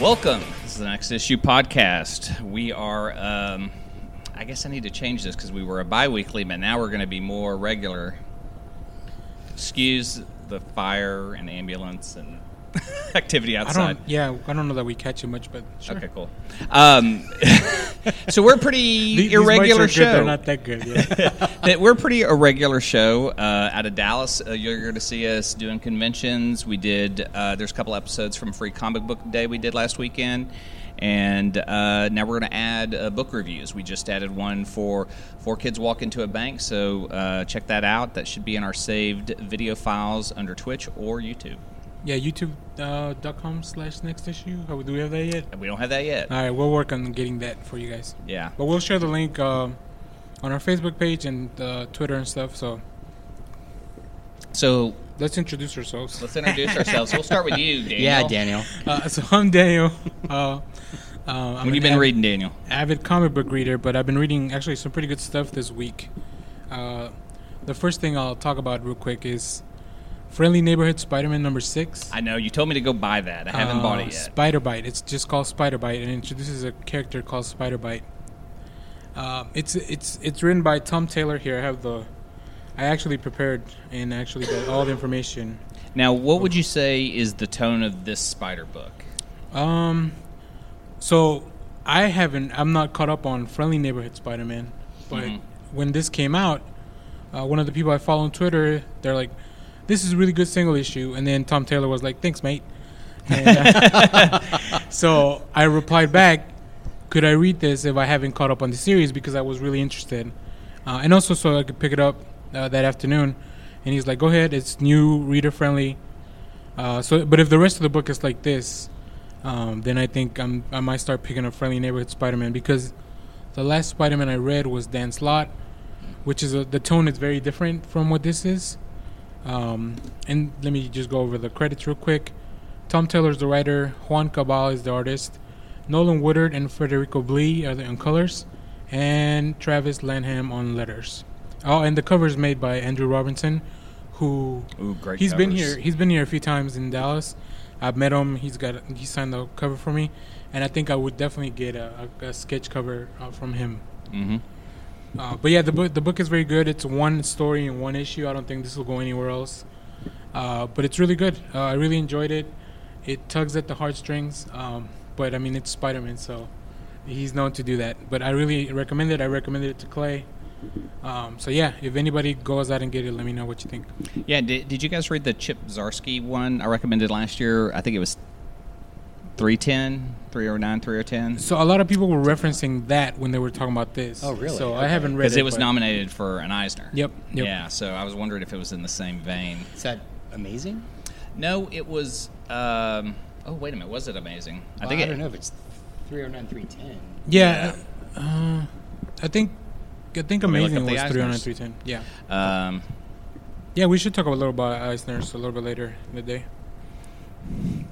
Welcome. This is the Next Issue Podcast. We are, um, I guess I need to change this because we were a bi weekly, but now we're going to be more regular. Excuse the fire and ambulance and activity I outside. don't. Yeah, I don't know that we catch it much, but sure. Okay, cool. Um, so we're pretty These- irregular are good, show. They're not that good. Yeah. we're pretty irregular show uh, out of Dallas. Uh, you're going to see us doing conventions. We did. Uh, there's a couple episodes from Free Comic Book Day we did last weekend, and uh, now we're going to add uh, book reviews. We just added one for Four Kids Walk into a Bank, so uh, check that out. That should be in our saved video files under Twitch or YouTube. yeah, YouTube.com slash next issue. How, do we have that yet? We don't have that yet. All right, we'll work on getting that for you guys. Yeah. But we'll share the link um, on our Facebook page and uh, Twitter and stuff. So So let's introduce ourselves. let's introduce ourselves. We'll start with you, Daniel. Yeah, Daniel. Uh, so I'm Daniel. Uh, uh, I'm What have you been av- reading, Daniel? avid comic book reader, but I've been reading actually some pretty good stuff this week. Uh, the first thing I'll talk about real quick is Friendly Neighborhood Spider-Man number six. I know you told me to go buy that. I haven't bought it Uh, yet. Spider Bite. It's just called Spider Bite, and it introduces a character called Spider Bite. Uh, it's it's it's written by Tom Taylor. Here I have the. I actually prepared and actually got all the information. Now, what would you say is the tone of this spider book? Um, so I haven't. I'm not caught up on Friendly Neighborhood Spider-Man, but Mhm. when this came out, uh, one of the people I follow on Twitter, they're like, "This is a really good single issue," and then Tom Taylor was like, "Thanks, mate." And, uh, so I replied back, "Could I read this if I haven't caught up on the series because I was really interested, uh, and also so I could pick it up uh, that afternoon." And he's like, "Go ahead. It's new, reader friendly." Uh, so, but if the rest of the book is like this, um, then I think I'm, I might start picking up Friendly Neighborhood Spider-Man because the last Spider-Man I read was Dan Slott, which is a, the tone is very different from what this is. Um, and let me just go over the credits real quick. Tom Taylor's the writer, Juan Cabal is the artist, Nolan Woodard and Federico Blee are the on colors, and Travis Lanham on letters. Oh, and the cover is made by Andrew Robinson, who Ooh, great. He's been here. He's been here a few times in Dallas. I've met him. He's got. He signed the cover for me, and I think I would definitely get a, a, a sketch cover uh, from him. Mhm. Uh, but yeah, the book the book is very good. It's one story in one issue. I don't think this will go anywhere else. Uh, but it's really good. Uh, I really enjoyed it. It tugs at the heartstrings. Um, but I mean, it's Spider Man, so he's known to do that. But I really recommend it. I recommended it to Clay. Um, so yeah, if anybody goes out and get it, let me know what you think. Yeah, did, did you guys read the Chip Zdarsky one I recommended last year? I think it was 310, 309, 310. So a lot of people were referencing that when they were talking about this. Oh, really? So I haven't read Because it. it was nominated for an Eisner. Yep. Yep. Yeah, so I was wondering if it was in the same vein. Is that amazing? No, it was. Um, oh, wait a minute. Was it amazing? I think I it, don't know if it's 309, 310. Yeah. Uh, I think I think Let me look amazing was 300 Eisners. 310. Yeah. Um, Yeah, we should talk a little about Eisner's a little bit later in the day.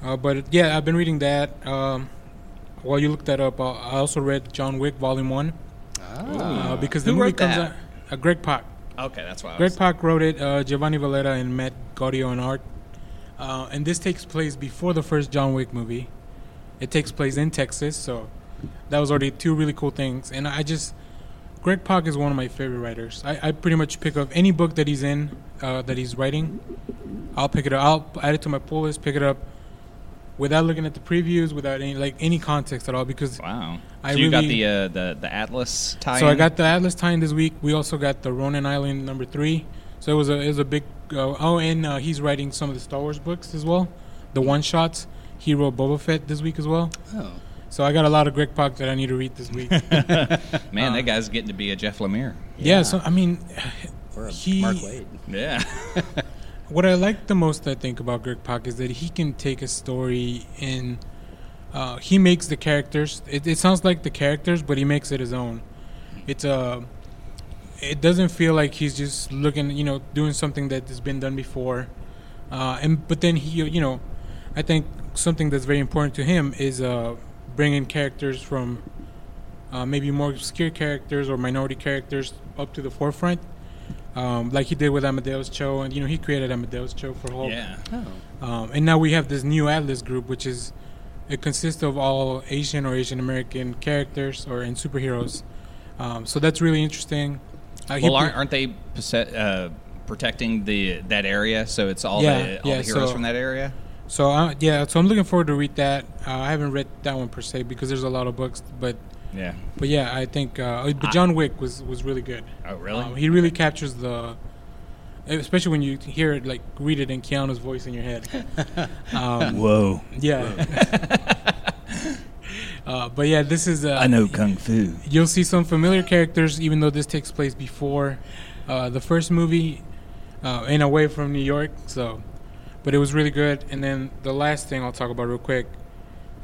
Uh, but yeah, I've been reading that. Um, while you look that up, uh, I also read John Wick Volume One Ah. uh, because the Who movie wrote comes that? out. Uh, Greg Pak. okay, that's why. Greg was, Pak wrote it. Uh, Giovanni Valletta and Matt Gaudio on art. Uh, and this takes place before the first John Wick movie. It takes place in Texas, so that was already two really cool things. And I just, Greg Pak is one of my favorite writers. I, I pretty much pick up any book that he's in, uh, that he's writing. I'll pick it up. I'll add it to my pull list, pick it up, without looking at the previews, without any like any context at all. Because wow. I so you got the uh, the the Atlas tie. so I got the Atlas tie in this week. We also got the Ronin Island number three. So it was a it was a big. Uh, oh, and uh, he's writing some of the Star Wars books as well, the one shots. He wrote Boba Fett this week as well. Oh. So I got a lot of Greg Pak that I need to read this week. Man, uh, that guy's getting to be a Jeff Lemire. yeah. So I mean, Or a He- Mark Waid. Yeah. what I like the most, I think, about Greg Pak is that he can take a story and uh, he makes the characters. It, it sounds like the characters, but he makes it his own. It's a. it doesn't feel like he's just looking, you know, doing something that has been done before. Uh, and but then he, you know, I think something that's very important to him is uh, bringing characters from uh, maybe more obscure characters or minority characters up to the forefront, um, like he did with Amadeus Cho, and you know he created Amadeus Cho for Hulk. Yeah. Oh. Um, and now we have this new Atlas group, which is it consists of all Asian or Asian American characters or and superheroes. Um, so that's really interesting. Uh, Well, aren't, aren't they uh, protecting the that area? So it's all Yeah, the all yeah, the heroes so- from that area. So uh, yeah, so I'm looking forward to read that. Uh, I haven't read that one per se because there's a lot of books, but Yeah. but yeah, I think. Uh, but John Wick was was really good. Oh, really? Um, he really captures the, especially when you hear it like read it in Keanu's voice in your head. Um, Whoa. yeah. uh, but yeah, this is. Uh, kung fu. You'll see some familiar characters, even though this takes place before uh, the first movie, uh, and away from New York. So, but it was really good. And then the last thing I'll talk about real quick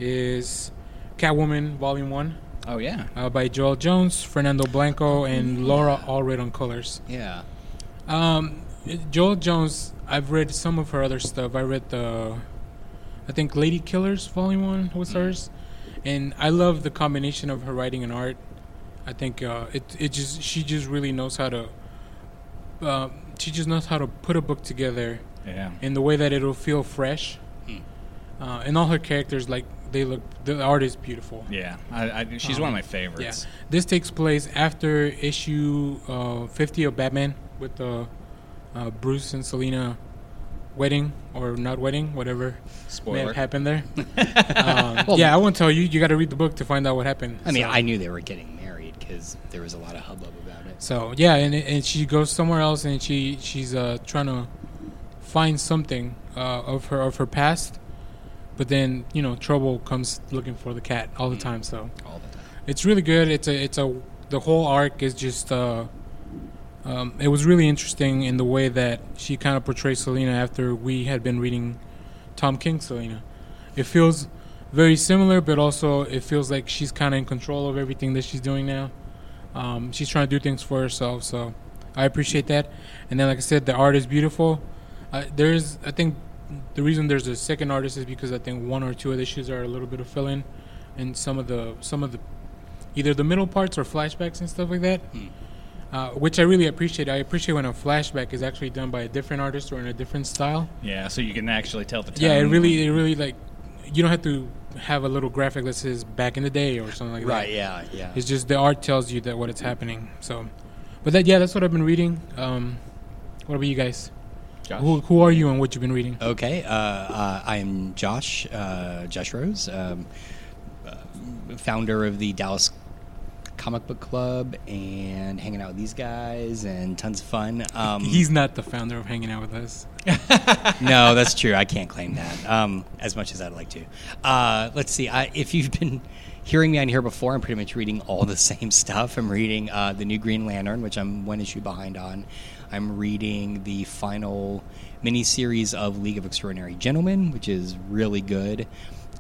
is Catwoman Volume One Oh yeah. uh, by Joëlle Jones, Fernando Blanco, and Laura Allred on colors. Yeah. Um, Joëlle Jones, I've read some of her other stuff. I read the, I think Lady Killers Volume One was hers, and I love the combination of her writing and art. I think uh, it it just she just really knows how to. Uh, she just knows how to put a book together Yeah. in the way that it'll feel fresh, uh, and all her characters like they look. The art is beautiful. Yeah. I, I, she's Um, one of my Yeah, favorites. this takes place after issue uh, 50 of Batman with the uh, Bruce and Selina wedding or not wedding, whatever Spoiler. happened there. um, yeah, I won't tell you. You got to read the book to find out what happened. I mean, So- I knew they were getting married because there was a lot of hubbub about it. So yeah, and and she goes somewhere else, and she she's uh, trying to find something uh, of her of her past, but then you know trouble comes looking for the cat all the time. So All the time. it's really good. It's a it's a the whole arc is just uh, um, it was really interesting in the way that she kind of portrays Selina after we had been reading Tom King's Selina. It feels very similar, but also it feels like she's kind of in control of everything that she's doing now. Um, she's trying to do things for herself, so I appreciate that. And then, like I said, the art is beautiful. Uh, there's, I think, the reason there's a second artist is because I think one or two of the issues are a little bit of fill-in, and some of the some of the either the middle parts or flashbacks and stuff like that. Uh, which I really appreciate. I appreciate when a flashback is actually done by a different artist or in a different style. Yeah. So you can actually tell the time. Yeah, it really, it really like you don't have to have a little graphic that says "back in the day" or something like that. Right? Yeah. Yeah. It's just the art tells you that what it's happening. So, but that yeah, that's what I've been reading. Um, what about you guys? Josh? Who who are you and what you've been reading? Okay, uh, uh, I am Josh, uh, Josh Rose, um, uh, founder of the Dallas Comic Book Club, and hanging out with these guys and tons of fun. Um, He's not the founder of Hanging Out with Us. no, that's true. I can't claim that um, as much as I'd like to. Uh, let's see. I, if you've been hearing me on here before, I'm pretty much reading all the same stuff. I'm reading uh, the new Green Lantern, which I'm one issue behind on. I'm reading the final miniseries of League of Extraordinary Gentlemen, which is really good.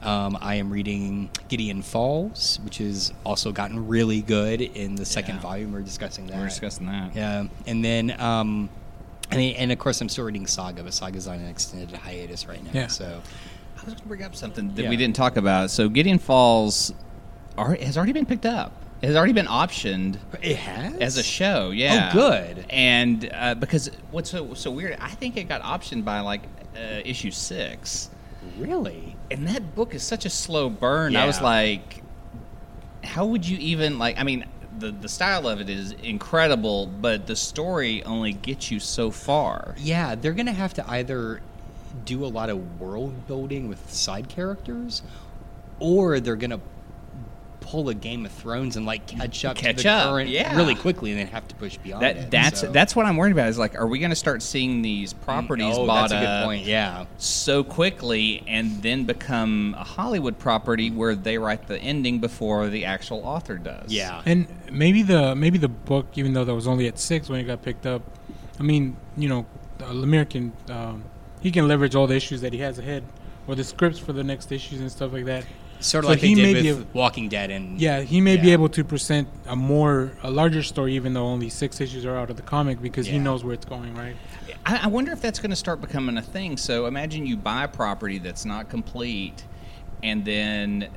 Um, I am reading Gideon Falls, which has also gotten really good in the second Yeah. volume. We're discussing that. We're discussing that. Yeah, and then um, and, and of course I'm still reading Saga, but Saga's on an extended hiatus right now. Yeah. So I was going to bring up something that Yeah. we didn't talk about. So Gideon Falls are, has already been picked up. It has already been optioned it has as a show. Yeah. Oh, good. And uh, because what's so so weird, I think it got optioned by like uh, issue six, Really? and that book is such a slow burn. I was like, how would you even like? I mean. The, the style of it is incredible, but the story only gets you so far. Yeah, they're gonna have to either do a lot of world building with side characters, or they're gonna pull a Game of Thrones and like catch up Catch to the up, current yeah. really quickly, and then have to push beyond That it. that's so- that's what I'm worried about. Is like, are we going to start seeing these properties Oh, bought that's a good point. Yeah. so quickly and then become a Hollywood property where they write the ending before the actual author does? Yeah. And maybe the maybe the book, even though that was only at six when it got picked up, I mean, you know, Lemire can um, he can leverage all the issues that he has ahead, or the scripts for the next issues and stuff like that. Sort of So like he did may with be able- Walking Dead and Yeah, he may be able to present a more a larger story, even though only six issues are out of the comic, because he knows where it's going, right? I, I wonder if that's going to start becoming a thing. So imagine you buy a property that's not complete, and then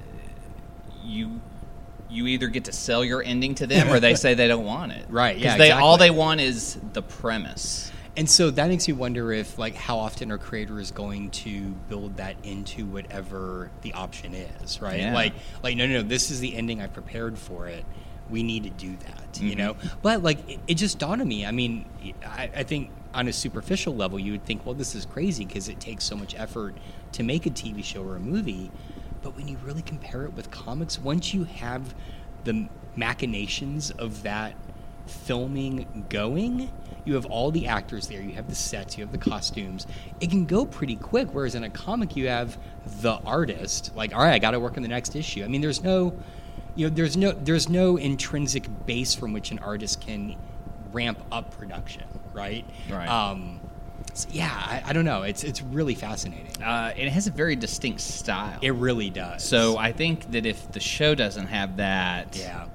you you either get to sell your ending to them, or they say they don't want it. Right, yeah, Because they all they want is the premise. And so that makes me wonder if, like, how often are creators going to build that into whatever the option is, right? Yeah. Like, like no, no, no, this is the ending I prepared for it. We need to do that, you Mhm. know. But like, it, it just dawned on me. I mean, I, I think on a superficial level, you would think, well, this is crazy because it takes so much effort to make a TV show or a movie. But when you really compare it with comics, once you have the machinations of that filming going, you have all the actors there, you have the sets, you have the costumes. It can go pretty quick. Whereas in a comic, you have the artist. Like, all right, I got to work on the next issue. I mean, there's no, you know, there's no, there's no intrinsic base from which an artist can ramp up production, right? Right. Um, so yeah, I, I don't know. It's it's really fascinating. Uh, it has a very distinct style. It really does. so I think that if the show doesn't have that, yeah.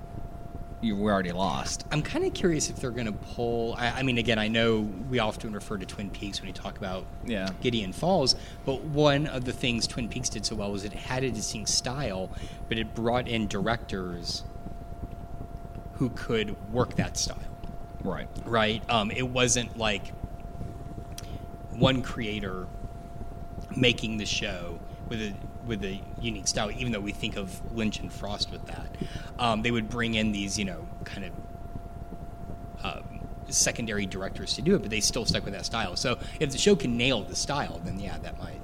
You we're already lost. I'm kind of curious if they're going to pull. I, I mean, again, I know we often refer to Twin Peaks when we talk about Yeah. Gideon Falls, but one of the things Twin Peaks did so well was it had a distinct style, but it brought in directors who could work that style. Right. Right? Um, it wasn't like one creator making the show with a with a unique style. Even though we think of Lynch and Frost with that, um, they would bring in these you know kind of um, secondary directors to do it, but they still stuck with that style. So if the show can nail the style, then yeah, that might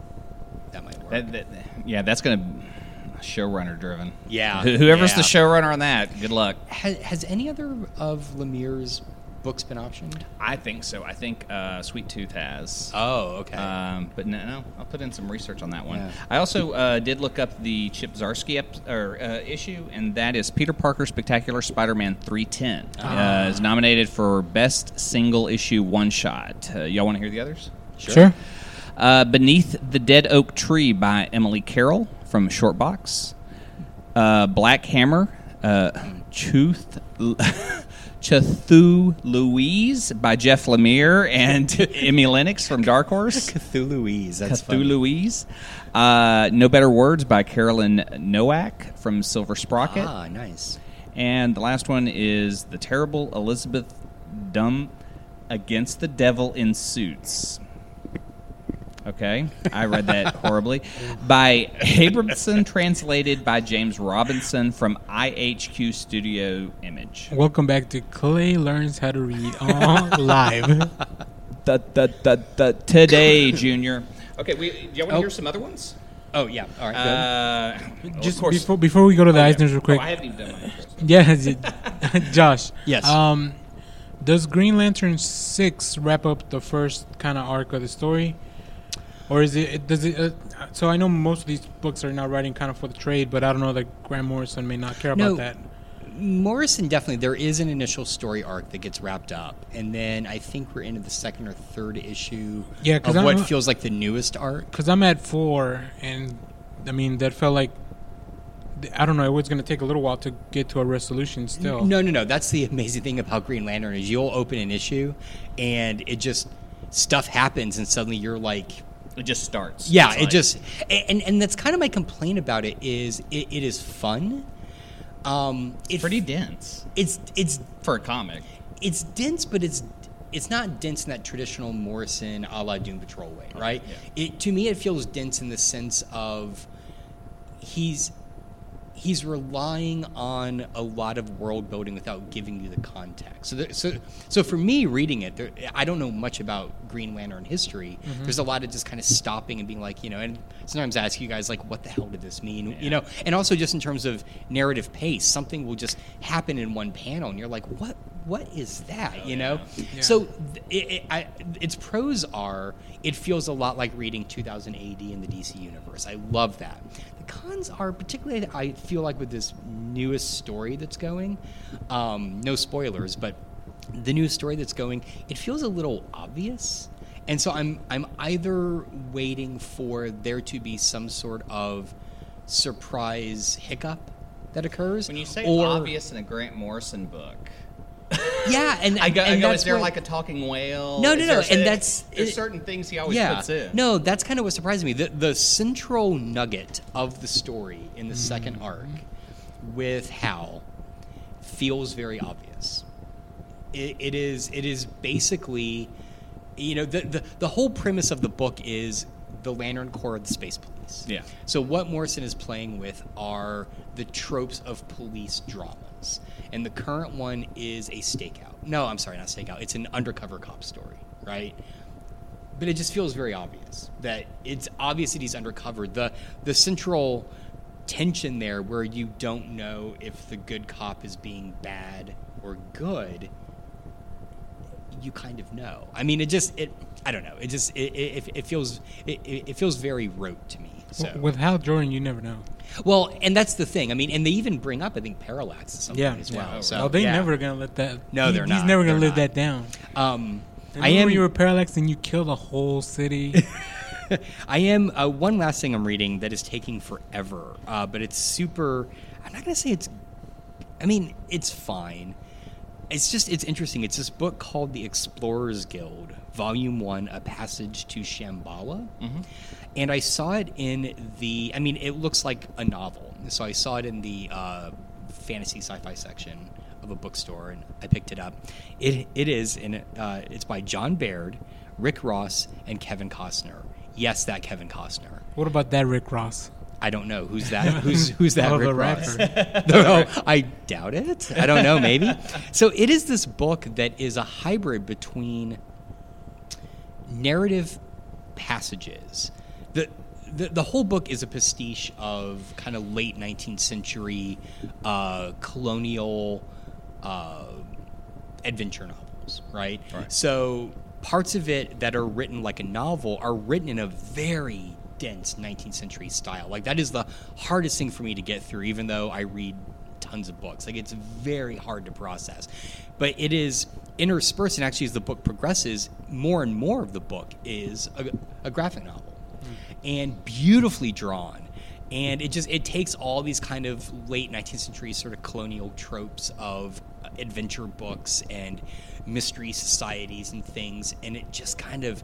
that might work. That, that, yeah, that's going to showrunner driven. Yeah, Wh- Whoever's yeah. the showrunner on that, good luck. has, has any other of Lemire's books been optioned? I think so. I think uh, Sweet Tooth has. Oh, okay. Um, but no, no, I'll put in some research on that one. Yeah. I also uh, did look up the Chip Zdarsky ep- or, uh, issue, and that is Peter Parker Spectacular Spider-Man 310. Ah. Uh, is nominated for Best Single Issue One Shot. Uh, y'all want to hear the others? Sure. Uh, Beneath the Dead Oak Tree by Emily Carroll from Shortbox. Uh, Black Hammer, uh, Chuth, Cthulhu Louise by Jeff Lemire and Emi Lenox from Dark Horse. Cthulhuese. That's funny. Cthulhuese. Uh, no Better Words by Carolyn Nowak from Silver Sprocket. Ah, nice. And the last one is The Terrible Elizabeth Dumb Against the Devil in Suits. Okay, I read that horribly. By Abramson, translated by James Robinson from IHQ Studio Image. Welcome back to Clay Learns How to Read on Live. Da, da, da, da, today, Junior. Okay, we, do you want to Oh. hear some other ones? Oh yeah. All right. good. Uh, Just of course. before before we go to the Oh, yeah. Eisner's real quick. Oh, I haven't even done my intro. Yeah, Josh. Yes. Um, does Green Lantern six wrap up the first kind of arc of the story, or is it? Does it? Uh, so I know most of these books are now writing kind of for the trade, but I don't know that Grant Morrison may not care No. about that. Morrison definitely. There is an initial story arc that gets wrapped up, and then I think we're into the second or third issue. Yeah, of what I'm- feels like the newest arc. Because I'm at four, and I mean that felt like I don't know. It was going to take a little while to get to a resolution. Still, No, no, no. That's the amazing thing about Green Lantern is you'll open an issue, and it just stuff happens, and suddenly you're like, It just starts. yeah, It's it like- just and and that's kind of my complaint about it is it, it is fun. Um, it, pretty dense It's it's for a comic. it's dense, but it's it's not dense in that traditional Morrison a la Doom Patrol way, right? yeah. It to me it feels dense in the sense of he's he's relying on a lot of world building without giving you the context. So, there, so, so for me, reading it, there, I don't know much about Green Lantern history. Mm-hmm. There's a lot of just kind of stopping and being like, you know, and sometimes I ask you guys like, what the hell did this mean? You know, and also just in terms of narrative pace, something will just happen in one panel, and you're like, what? What is that? you know. Yeah. So th- it, it, I, its pros are it feels a lot like reading 2000 AD in the DC universe. I love that. Cons are particularly I feel like with this newest story that's going. Um, no spoilers, but the new story that's going, it feels a little obvious. And so I'm I'm either waiting for there to be some sort of surprise hiccup that occurs, When you say or obvious in a Grant Morrison book, yeah, and I go, I go is there what- like a talking whale? No, no, no, and that's- there's it- certain things he always yeah. puts in. No, that's kind of what surprised me. The the central nugget of the story in the second Mm-hmm. arc with Hal feels very obvious. It, it is it is basically, you know, the, the the whole premise of the book is the Lantern Corps of the Space Police. Yeah. So what Morrison is playing with are the tropes of police and the current one is a stakeout. No, I'm sorry, not stakeout. It's an undercover cop story, right? But it just feels very obvious that it's obvious that he's undercover. The the central tension there, where you don't know if the good cop is being bad or good, you kind of know. I mean, it just it. I don't know. It just it, it, it feels it, it it feels very rote to me. So With Hal Jordan, you never know. Well, and that's the thing. I mean, and they even bring up, I think, parallax at some Yeah. point as well. Yeah. So oh, they yeah. never gonna let that. No, he- they're He's not. He's never gonna They're live not. that down. Um, I am. when you were parallax and you killed a whole city. I am. Uh, one last thing I'm reading that is taking forever, uh, but it's super. I'm not gonna say it's. I mean, it's fine. It's just it's interesting. It's this book called The Explorers Guild, Volume One: A Passage to Shambhala, and I saw it in the. I mean, it looks like a novel, so I saw it in the uh, fantasy sci-fi section of a bookstore, and I picked it up. It it is, and it, uh, it's by John Baird, Rick Ross, and Kevin Costner. Yes, that Kevin Costner. what about that Rick Ross? I don't know who's that. Who's who's that? Oh, Rick the Ross? rapper. no, I doubt it. I don't know. Maybe. So it is this book that is a hybrid between narrative passages. The, the, the whole book is a pastiche of kind of late 19th century uh, colonial uh, adventure novels, right? Right. So parts of it that are written like a novel are written in a very dense 19th century style. Like that is the hardest thing for me to get through, even though I read tons of books. Like it's very hard to process. But it is interspersed, and actually, as the book progresses, more and more of the book is a, a graphic novel and beautifully drawn. And it just it takes all these kind of late 19th century sort of colonial tropes of adventure books and mystery societies and things, and it just kind of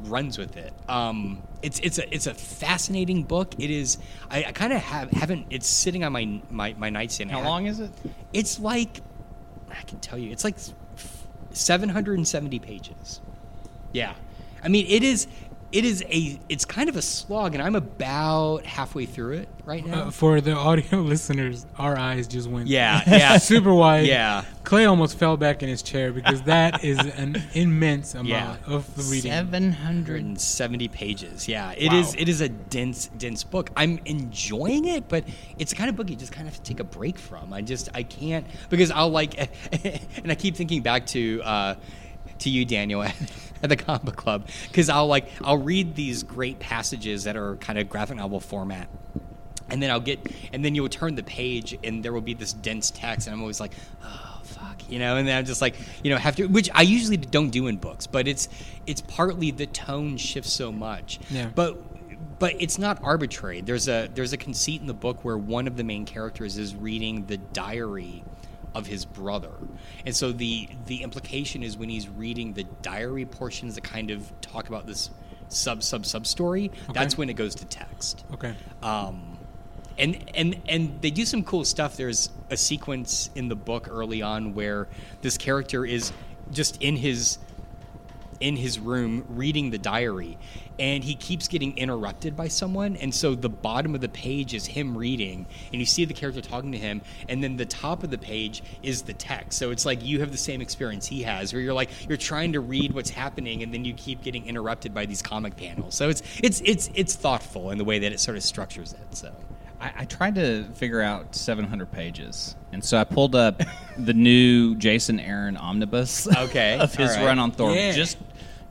runs with it. Um, it's it's a it's a fascinating book. It is. I, I kind of have haven't. It's sitting on my my, my nightstand. How long is it? It's like I can tell you. It's like seven hundred and seventy pages. Yeah, I mean it is. It is a. It's kind of a slog, and I'm about halfway through it right now. Uh, for the audio listeners, our eyes just went yeah, yeah, super wide. Yeah. Clay almost fell back in his chair because that is an immense amount Yeah. of the reading. 770 pages. Yeah, it Wow. is. It is a dense, dense book. I'm enjoying it, but it's the kind of book you just kind of have to take a break from. I just I can't because I'll like, and I keep thinking back to. Uh, to you, Daniel, at the comic book club, because I'll like I'll read these great passages that are kind of graphic novel format, and then I'll get, and then you'll turn the page, and there will be this dense text, and I'm always like, oh fuck, you know, and then I'm just like, you know, have to, which I usually don't do in books, but it's it's partly the tone shifts so much, Yeah. but but it's not arbitrary. There's a there's a conceit in the book where one of the main characters is reading the diary of his brother. And so the the implication is when he's reading the diary portions that kind of talk about this sub sub sub story, that's when it goes to text. Okay. Um, and and and they do some cool stuff. There's a sequence in the book early on where this character is just in his in his room reading the diary and he keeps getting interrupted by someone and so the bottom of the page is him reading and you see the character talking to him and then the top of the page is the text. So it's like you have the same experience he has where you're like you're trying to read what's happening and then you keep getting interrupted by these comic panels. So it's it's it's it's thoughtful in the way that it sort of structures it so I, I tried to figure out 700 pages, and so I pulled up the new Jason Aaron omnibus. Okay, of his right. run on Thor. Yeah. Just,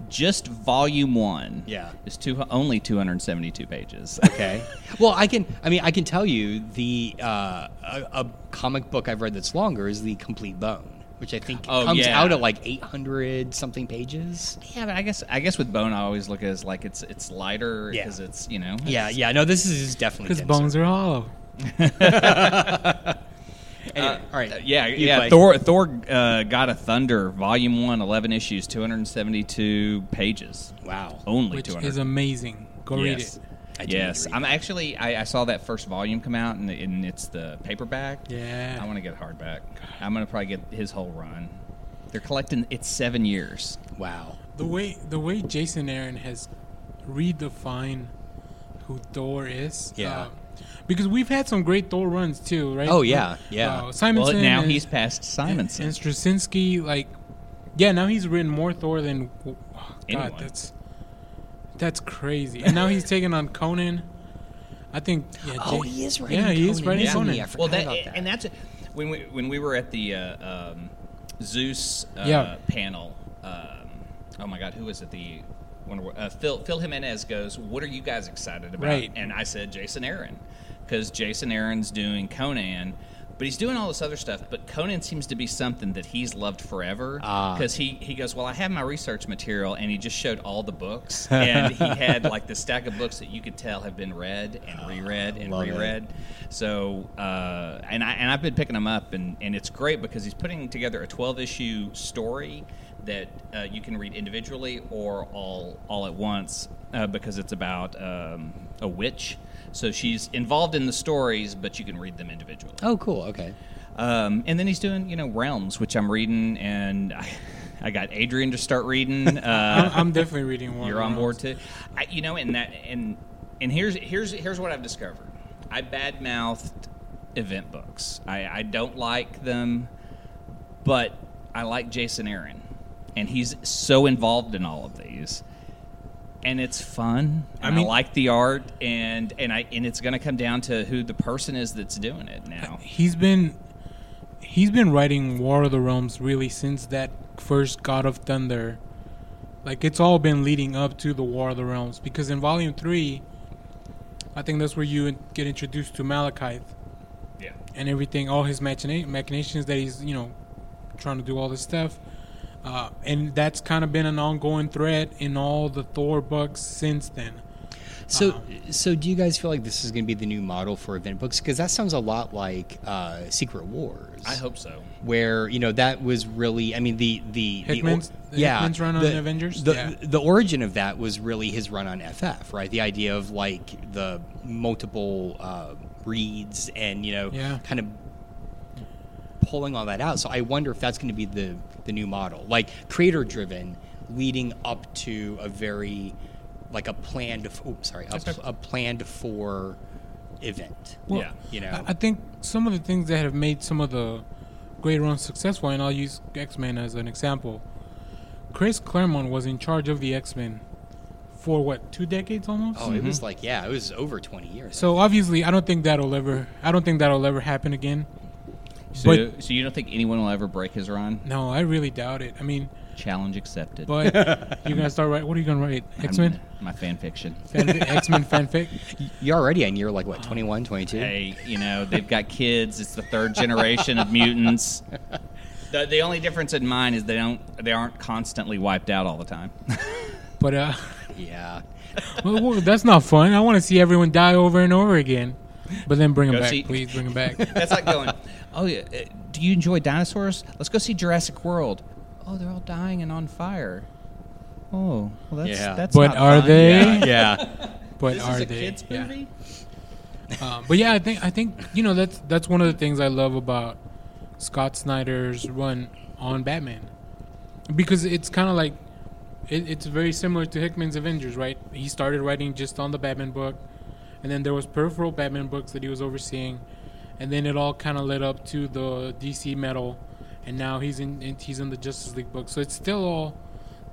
just volume one. Yeah. is two only 272 pages. Okay. well, I can. I mean, I can tell you the uh, a, a comic book I've read that's longer is the Complete Bone, which I think Oh, comes yeah. out at like 800 something pages. yeah, but I guess I guess with Bone, I always look at it as like it's it's lighter Yeah. because it's you know Yeah, it's- yeah. No, this is definitely Because bones are hollow. Anyway, all right. Uh, yeah, yeah. play. Thor, Thor, uh, God of Thunder, Volume One, 11 issues, two hundred and seventy-two pages. Wow. Only which two hundred. is amazing. Go read it. I do need yes, to read I'm actually. I, I saw that first volume come out, and, and it's the paperback. Yeah. I want to get hardback. I'm gonna probably get his whole run. They're collecting. It's seven years. Wow. The way the way Jason Aaron has redefined who Thor is. Yeah. uh, because we've had some great Thor runs too, right? Oh, yeah, yeah. Uh, Simonson. well, now and- he's past Simonson. And, and Straczynski, like, yeah, now he's written more Thor than. oh, God, Anyone. that's that's crazy. And now he's taking on Conan. I think. Yeah, Oh, Jay- he is writing Yeah, he is Conan, writing isn't Conan. he? I well, that, about that. and that's when we when we were at the uh, um, Zeus uh, Yeah. panel. Um, oh my God, who was it? The Wonder Wo- uh, Phil Phil Jimenez goes, "What are you guys excited about?" Right. And I said, "Jason Aaron," because Jason Aaron's doing Conan. But he's doing all this other stuff. But Conan seems to be something that he's loved forever. Ah. Because he, he goes, Well, I have my research material. And he just showed all the books. And he had like the stack of books that you could tell have been read and reread and Love it. reread. So, uh, and I and I've been picking them up, and, and it's great because he's putting together a 12 issue story that uh, you can read individually or all all at once uh, because it's about um, a witch. So she's involved in the stories, but you can read them individually. Oh, cool. Okay. Um, and then he's doing you know Realms, which I'm reading, and I, I got Adrian to start reading. I'm, Uh, I'm definitely reading one. you're on board too. I, you know, and that and and here's here's here's what I've discovered. I badmouthed event books. I, I don't like them, but I like Jason Aaron, and he's so involved in all of these. And it's fun. I And I, mean- like the art, and and I and it's going to come down to who the person is that's doing it now. Uh, he's been he's been writing War of the Realms really since that first God of Thunder. Like it's all been leading up to the War of the Realms because in Volume Three, I think that's where you get introduced to Malekith Yeah. and everything, all his machina- machinations that he's you know trying to do all this stuff. Uh, and that's kind of been an ongoing thread in all the Thor books since then. So, Uh-huh. so do you guys feel like this is going to be the new model for event books? Because that sounds a lot like uh, Secret Wars. I hope so. Where you know that was really, I mean the the the Hickman's- the yeah Hickman's run on the, Avengers? The, Yeah. the origin of that was really his run on FF, right? The idea of like the multiple uh, reads and you know Yeah. kind of pulling all that out. So I wonder if that's going to be the the new model, like creator driven, leading up to a very like a planned. Oh, sorry, a, a planned for event. Well, Yeah. you know. I I think some of the things that have made some of the great runs successful, and I'll use X Men as an example. Chris Claremont was in charge of the X Men for what two decades almost. Oh, it was mm-hmm. like yeah, it was over twenty years. So obviously, I don't think that'll ever. I don't think that'll ever happen again. So, But- so you don't think anyone will ever break his run? No, I really doubt it. I mean, Challenge accepted. but you're gonna start writing. What are you gonna write? X Men. My fan fiction. X Men fanfic. You're already you're like what 21, 22? Hey, you know they've got kids. It's the third generation of mutants. The, the only difference in mine is they don't they aren't constantly wiped out all the time. But uh, Yeah. well, well, that's not fun. I want to see everyone die over and over again. But then bring them Go back, see- please. Bring them back. That's like going. Oh yeah. uh, Do you enjoy dinosaurs? Let's go see Jurassic World. Oh, they're all dying and on fire. Oh, well that's Yeah. that's. But not are fun. they? Yeah. Yeah. But This are is a they? kids Yeah. Um, but yeah, I think I think you know that's that's one of the things I love about Scott Snyder's run on Batman, because it's kind of like it, it's very similar to Hickman's Avengers, right? He started writing just on the Batman book, and then there was peripheral Batman books that he was overseeing, and then it all kind of led up to the DC Metal, and now he's in, in he's in the Justice League book. So it's still all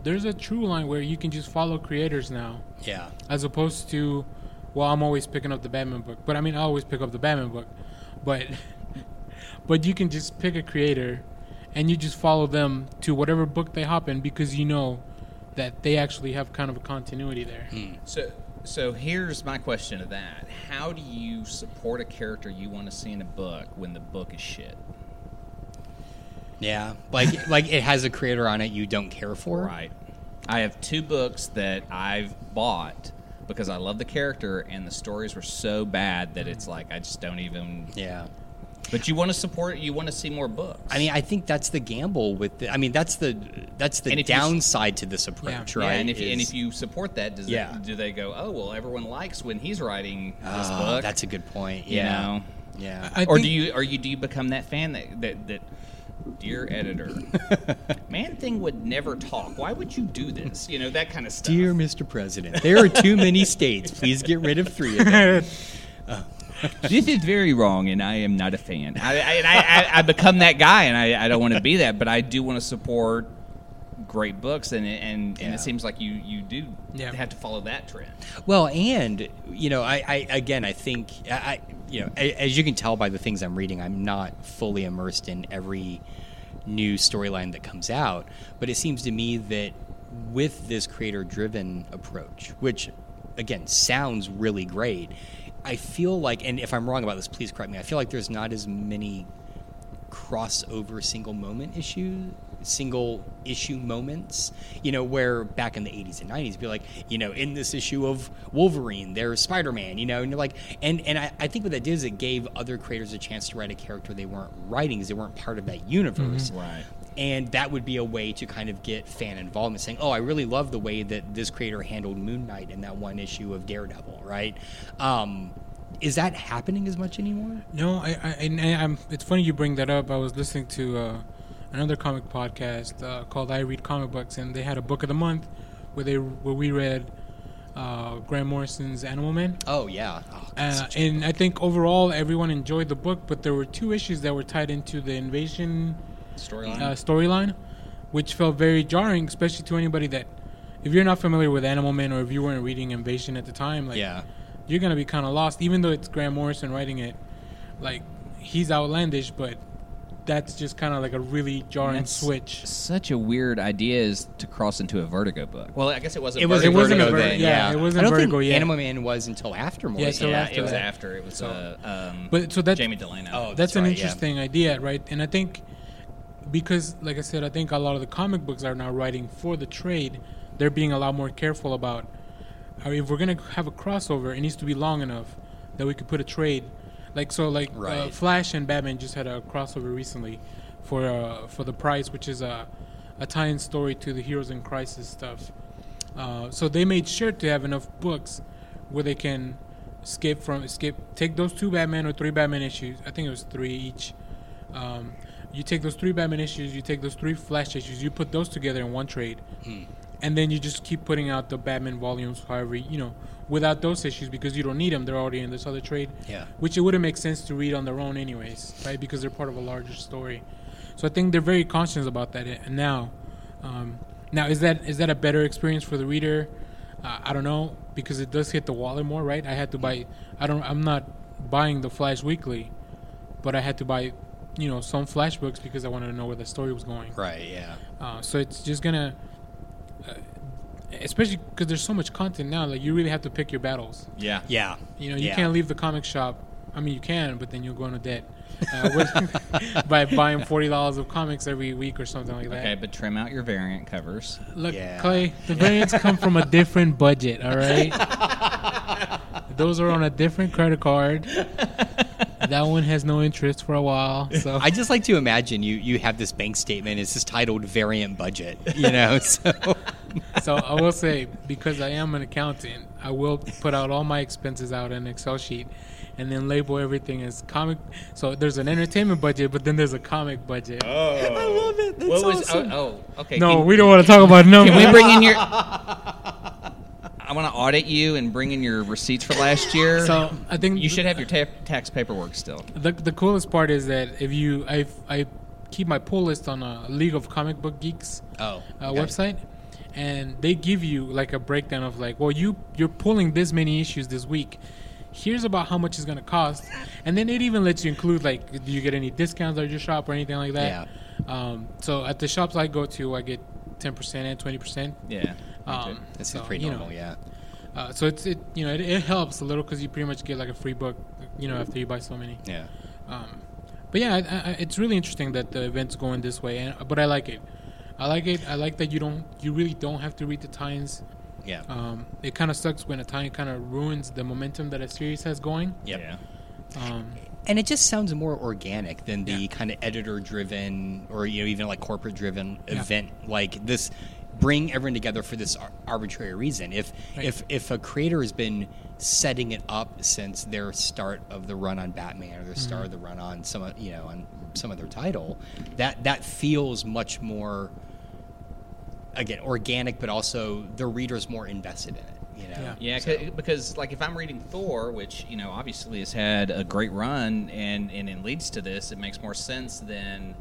there's a true line where you can just follow creators now. Yeah. as opposed to well i'm always picking up the batman book. But i mean i always pick up the batman book. But but you can just pick a creator and you just follow them to whatever book they hop in because you know that they actually have kind of a continuity there. Hmm. So, so here's my question to that: How do you support a character you want to see in a book when the book is shit? Yeah. Like like it has a creator on it you don't care for. Right. I have two books that I've bought because I love the character and the stories were so bad that it's like I just don't even. Yeah. But you want to support. You want to see more books. I mean, I think that's the gamble with. The, I mean, that's the that's the And if you downside to this approach, Yeah, right? and if and if you support that, does Yeah. that, do they go? Oh well, everyone likes when he's writing ah, this Oh, book. that's a good point. you Yeah, know. yeah. I or think- do you or you do you become that fan that that, that dear editor, man thing would never talk. Why would you do this? You know that kind of stuff. Dear Mr. President, there are too many states. Please get rid of three of them. this is very wrong, and I am not a fan. I, I, I, I, become that guy, and I, I don't want to be that, but I do want to support great books, and it- and, and Yeah. it seems like you you do Yeah. have to follow that trend. Well, and you know, I, I again, I think, I, I you know, as you can tell by the things I'm reading, I'm not fully immersed in every new storyline that comes out. But it seems to me that with this creator-driven approach, which again sounds really great, I feel like, and if I'm wrong about this, please correct me. I feel like there's not as many crossover single moment issue single issue moments you know where back in the 80s and 90s be like you know in this issue of wolverine there's spider-man you know and you're like and and I, I think what that did is it gave other creators a chance to write a character they weren't writing because they weren't part of that mm-hmm. universe Right. And that would be a way to kind of get fan involvement saying oh i really love the way that this creator handled moon knight in that one issue of daredevil right um, is that happening as much anymore No, I, I and I- I'm. It's funny you bring that up. I was listening to uh, another comic podcast uh, called "I Read Comic Books," and they had a book of the month where they where we read uh, Grant Morrison's Animal Man. oh yeah oh, Uh, and I think overall everyone enjoyed the book, but there were two issues that were tied into the invasion Storyline. uh, storyline, which felt very jarring, especially to anybody that, if you're not familiar with Animal Man or if you weren't reading Invasion at the time, like yeah you're gonna be kind of lost. Even though it's Grant Morrison writing it, like he's outlandish, but that's just kind of like a really jarring That's switch. Such a weird idea is to cross into a Vertigo book. Well, I guess it wasn't. It was, it wasn't a then. Ver- yeah, it wasn't I don't Vertigo think yet. Animal Man was until after Yeah, Morrison. Yeah, after it was that. after. It was So- uh, um, But so that Jamie Delano. Oh, that's, That's an right, yeah. interesting idea, right? And I think because, like I said, I think a lot of the comic books are now writing for the trade. They're being a lot more careful about. I mean, if we're gonna have a crossover, it needs to be long enough that we could put a trade. Like so, like uh, Flash and Batman just had a crossover recently for uh, for the price, which is a a tie-in story to the Heroes in Crisis stuff. Uh, so they made sure to have enough books where they can skip from skip take those two Batman or three Batman issues. I think it was three each. Um, you take those three Batman issues, you take those three Flash issues, you put those together in one trade, and then you just keep putting out the Batman volumes, however you know, without those issues because you don't need them. They're already in this other trade. Yeah. Which it wouldn't make sense to read on their own, anyways, right? Because they're part of a larger story. So I think they're very conscious about that and now. Um, now is that is that a better experience for the reader? Uh, I don't know because it does hit the wallet more, right? I had to buy. I don't. I'm not buying the Flash Weekly, but I had to buy, you know, some Flash books because I wanted to know where the story was going. Right. Yeah. Uh, so it's just gonna, uh, especially because there's so much content now. Like you really have to pick your battles. yeah. Yeah. You know, you Yeah. can't leave the comic shop. I mean, you can, but then you'll go into debt uh, with, by buying forty dollars of comics every week or something like that. Okay, but trim out your variant covers. Look, Yeah. Clay, the variants come from a different budget. All right, those are on a different credit card. That one has no interest for a while. So I just like to imagine you you have this bank statement. It's just titled variant budget. You know. So so I will say because I am an accountant, I will put out all my expenses out in an Excel sheet, and then label everything as comic. So there's an entertainment budget, but then there's a comic budget. Oh, I love it. That's what was? awesome. Oh, oh, okay. no, can, we don't want to talk about numbers. Can we bring in your? I want to audit you and bring in your receipts for last year. So I think you should have your ta- tax paperwork still. The, the coolest part is that if you I I keep my pull list on a League of Comic Book Geeks oh uh, okay. website, and they give you like a breakdown of like, well, you you're pulling this many issues this week. Here's about how much it's gonna cost, and then it even lets you include like, do you get any discounts at your shop or anything like that? Yeah. Um, so at the shops I go to, I get ten percent and twenty percent. Yeah. Um, This so, is pretty you know, normal. yeah. Uh, so it's it you know it, it helps a little because you pretty much get like a free book, you know, after you buy so many. Yeah. Um, but yeah, I, I, it's really interesting that the event's going this way, and but I like it. I like it. I like that you don't, you really don't have to read the tines. Yeah. Um, it kind of sucks when a tie kind of ruins the momentum that a series has going. Yep. Yeah. Um, and it just sounds more organic than the Yeah. kind of editor driven or you know even like corporate driven Yeah. event like this bring everyone together for this ar- arbitrary reason if Right. if if a creator has been setting it up since their start of the run on batman or their start of the run on some you know on some other title that that feels much more again organic but also the reader's more invested in it you know Yeah. Yeah, So- 'cause- like if I'm reading Thor, which you know obviously has had a great run and and it leads to this, it makes more sense than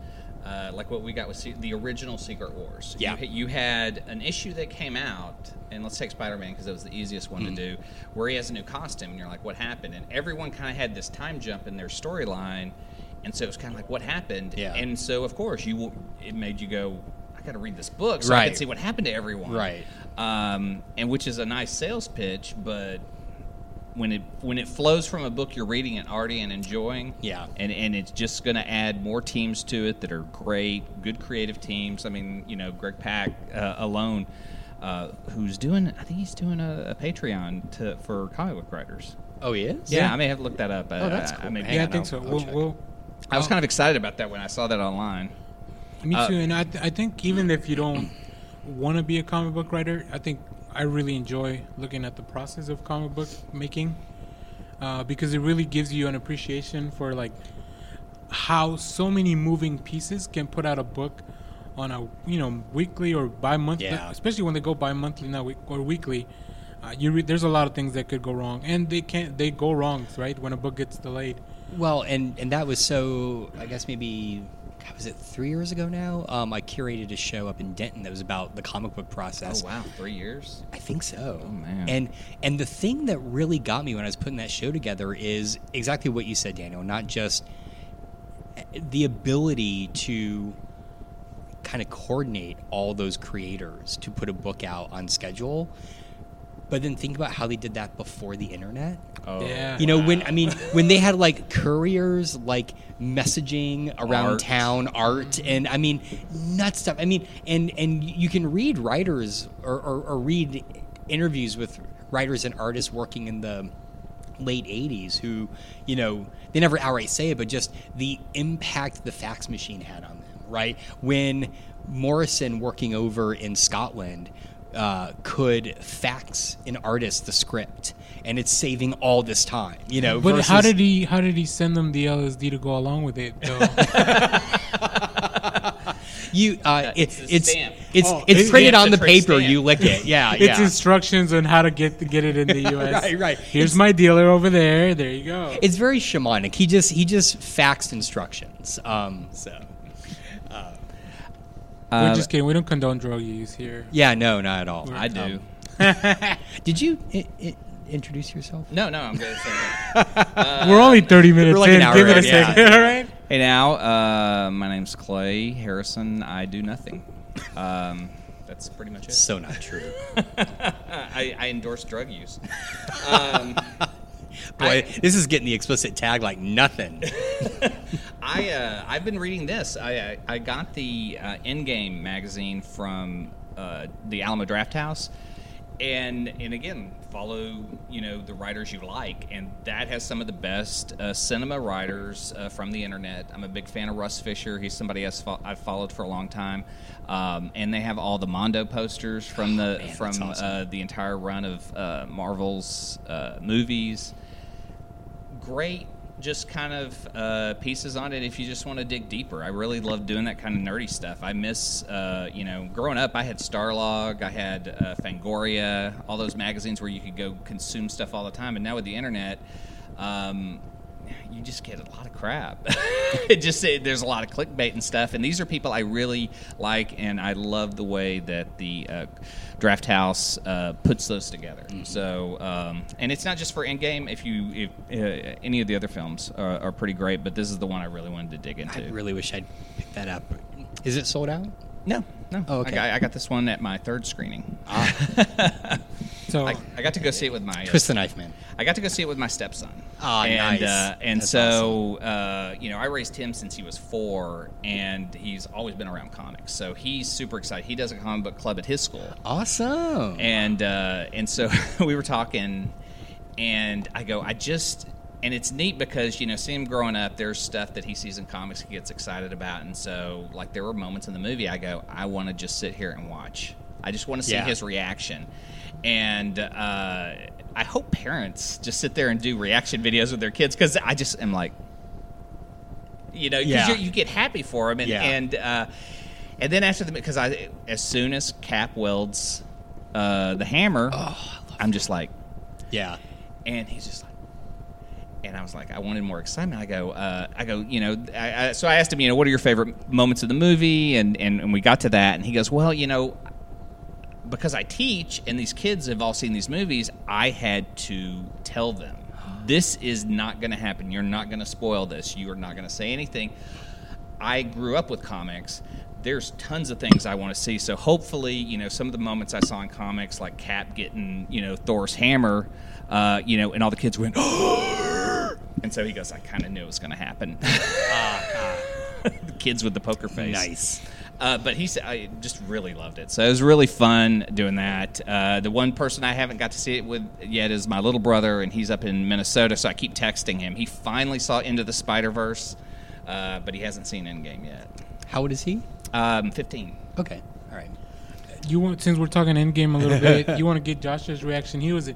uh, like what we got with Se- the original Secret Wars. Yeah. you, you had an issue that came out, and let's take Spider-Man because it was the easiest one Mm-hmm. to do, where he has a new costume, and you're like, what happened? And everyone kind of had this time jump in their storyline, and so it was kind of like, what happened? Yeah. And so of course you it made you go. I got to read this book so I can see what happened to everyone Right. um, and which is a nice sales pitch, but when it when it flows from a book you're reading and already and enjoying, Yeah. and and it's just going to add more teams to it that are great, good creative teams. I mean, you know, Greg Pak uh, alone, uh, who's doing, I think he's doing a, a Patreon to for comic book writers. oh he is Yeah, I may have looked that up. Oh, that's I, I cool. may- yeah, I think I'll- so. I'll We'll, we'll, I was kind of excited about that when I saw that online. Me Uh, too. And I, th- I think even if you don't want to be a comic book writer, I think I really enjoy looking at the process of comic book making uh, because it really gives you an appreciation for like how so many moving pieces can put out a book on a you know weekly or bi-monthly, Yeah. especially when they go bi-monthly now week or weekly. Uh, you re- there's a lot of things that could go wrong, and they can't. They go wrong, right? When a book gets delayed. Well, and and that was so. I guess maybe was it three years ago now? Um, I curated a show up in Denton that was about the comic book process. Oh wow, three years. I think so. Oh, man. And and the thing that really got me when I was putting that show together is exactly what you said, Daniel. Not just eh, the ability to kind of coordinate all those creators to put a book out on schedule, but then think about how they did that before the internet. Oh, Yeah. You know, when I mean, when they had like couriers, like messaging around Art. town, art, mm-hmm. and I mean, nuts stuff. I mean, and and you can read writers or, or, or read interviews with writers and artists working in the late 80s who you know they never outright say it but just the impact the fax machine had on them right when morrison working over in scotland uh, could fax an artist the script and it's saving all this time you know But how did he? How did he send them the LSD to go along with it? Though? you uh, it, it's it's stamp. it's Oh, it's it's- printed on the paper stamp. you lick it yeah it's yeah instructions on how to get get it in the U.S. Right, right. Here's It's- my dealer over there. There you go. it's very shamanic he just he just faxed instructions um so We're Uh, just kidding. We don't condone drug use here. yeah no not at all I do. Um, Did you I- I- introduce yourself? no, no, I'm good. So- We're only 30 minutes like in. an hour Give it a in, yeah. second, all right? Hey now, uh, my name's Clay Harrison. I do nothing. Um, that's pretty much it. So not true. I, I endorse drug use. Um, Boy, this is getting the explicit tag like nothing. I uh, I've been reading this. I I, I got the uh, Endgame magazine from uh, the Alamo Draft House, and and again follow you know the writers you like, and that has some of the best uh, cinema writers uh, from the internet. I'm a big fan of Russ Fischer. He's somebody I've, fo- I've followed for a long time, um, and they have all the Mondo posters from the man, from awesome. uh, the entire run of uh, Marvel's uh, movies great just kind of uh, pieces on it if you just want to dig deeper. I really love doing that kind of nerdy stuff. I miss, uh, you know, growing up, I had Starlog, I had uh, Fangoria, all those magazines where you could go consume stuff all the time. And now with the internet, um, you just get a lot of crap. it just it, there's a lot of clickbait and stuff. And these are people I really like, and I love the way that the uh, Draft House uh, puts those together. So, um, and it's not just for Endgame. If you, if uh, any of the other films are, are pretty great, but this is the one I really wanted to dig into. I really wish I'd picked that up. Is it sold out? no, no. Oh, okay. I, got, I got this one at my third screening. So, I, I got to go see it with my. uh, Twist the knife, man. I got to go see it with my stepson. Ah, and, nice. Uh, and That's so, uh, you know, I raised him since he was four, and he's always been around comics. So he's super excited. He does a comic book club at his school, Awesome. and uh, and so we were talking, and I go, I just and it's neat because you know, see him growing up. There's stuff that he sees in comics he gets excited about, and so like there were moments in the movie I go, I want to just sit here and watch. I just want to see Yeah. his reaction, and uh, I hope parents just sit there and do reaction videos with their kids because I just am like, you know, because Yeah. you get happy for them, and Yeah. and uh, and then after the because I as soon as Cap welds uh, the hammer, I'm just like, Yeah. and he's just like, and I was like, I wanted more excitement. I go, uh, I go, you know, I, I, so I asked him, you know, what are your favorite moments of the movie, and, and and we got to that, and he goes, well, you know, because I teach and these kids have all seen these movies, I had to tell them this is not going to happen. You're not going to spoil this. You are not going to say anything. I grew up with comics. There's tons of things I want to see. So hopefully, you know, some of the moments I saw in comics, like Cap getting, you know, Thor's hammer, uh, you know, and all the kids went, and so he goes, I kind of knew it was going to happen. the kids with the poker face. Nice. Uh, but he said I just really loved it. So it was really fun doing that. Uh, the one person I haven't got to see it with yet is my little brother, and he's up in Minnesota. So I keep texting him. He finally saw Into the Spider Verse, uh, but he hasn't seen Endgame yet. How old is he? Um, Fifteen. Okay. All right. You want since we're talking Endgame a little bit, you want to get Josh's reaction. He was,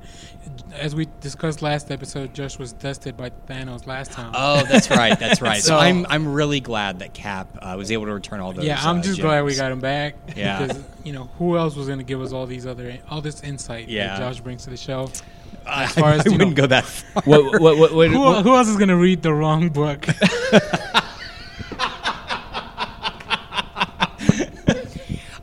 as we discussed last episode, Josh was dusted by Thanos last time. Oh, that's right. That's right. so, So- I'm I'm really glad that Cap uh, was able to return all those. yeah, I'm uh, just glad we got him back. Yeah. because you know who else was going to give us all these other all this insight Yeah. that Josh brings to the show. I, far as, I you know- wouldn't go that far. What? What? What? what, Who, what- who else is going to read the wrong book?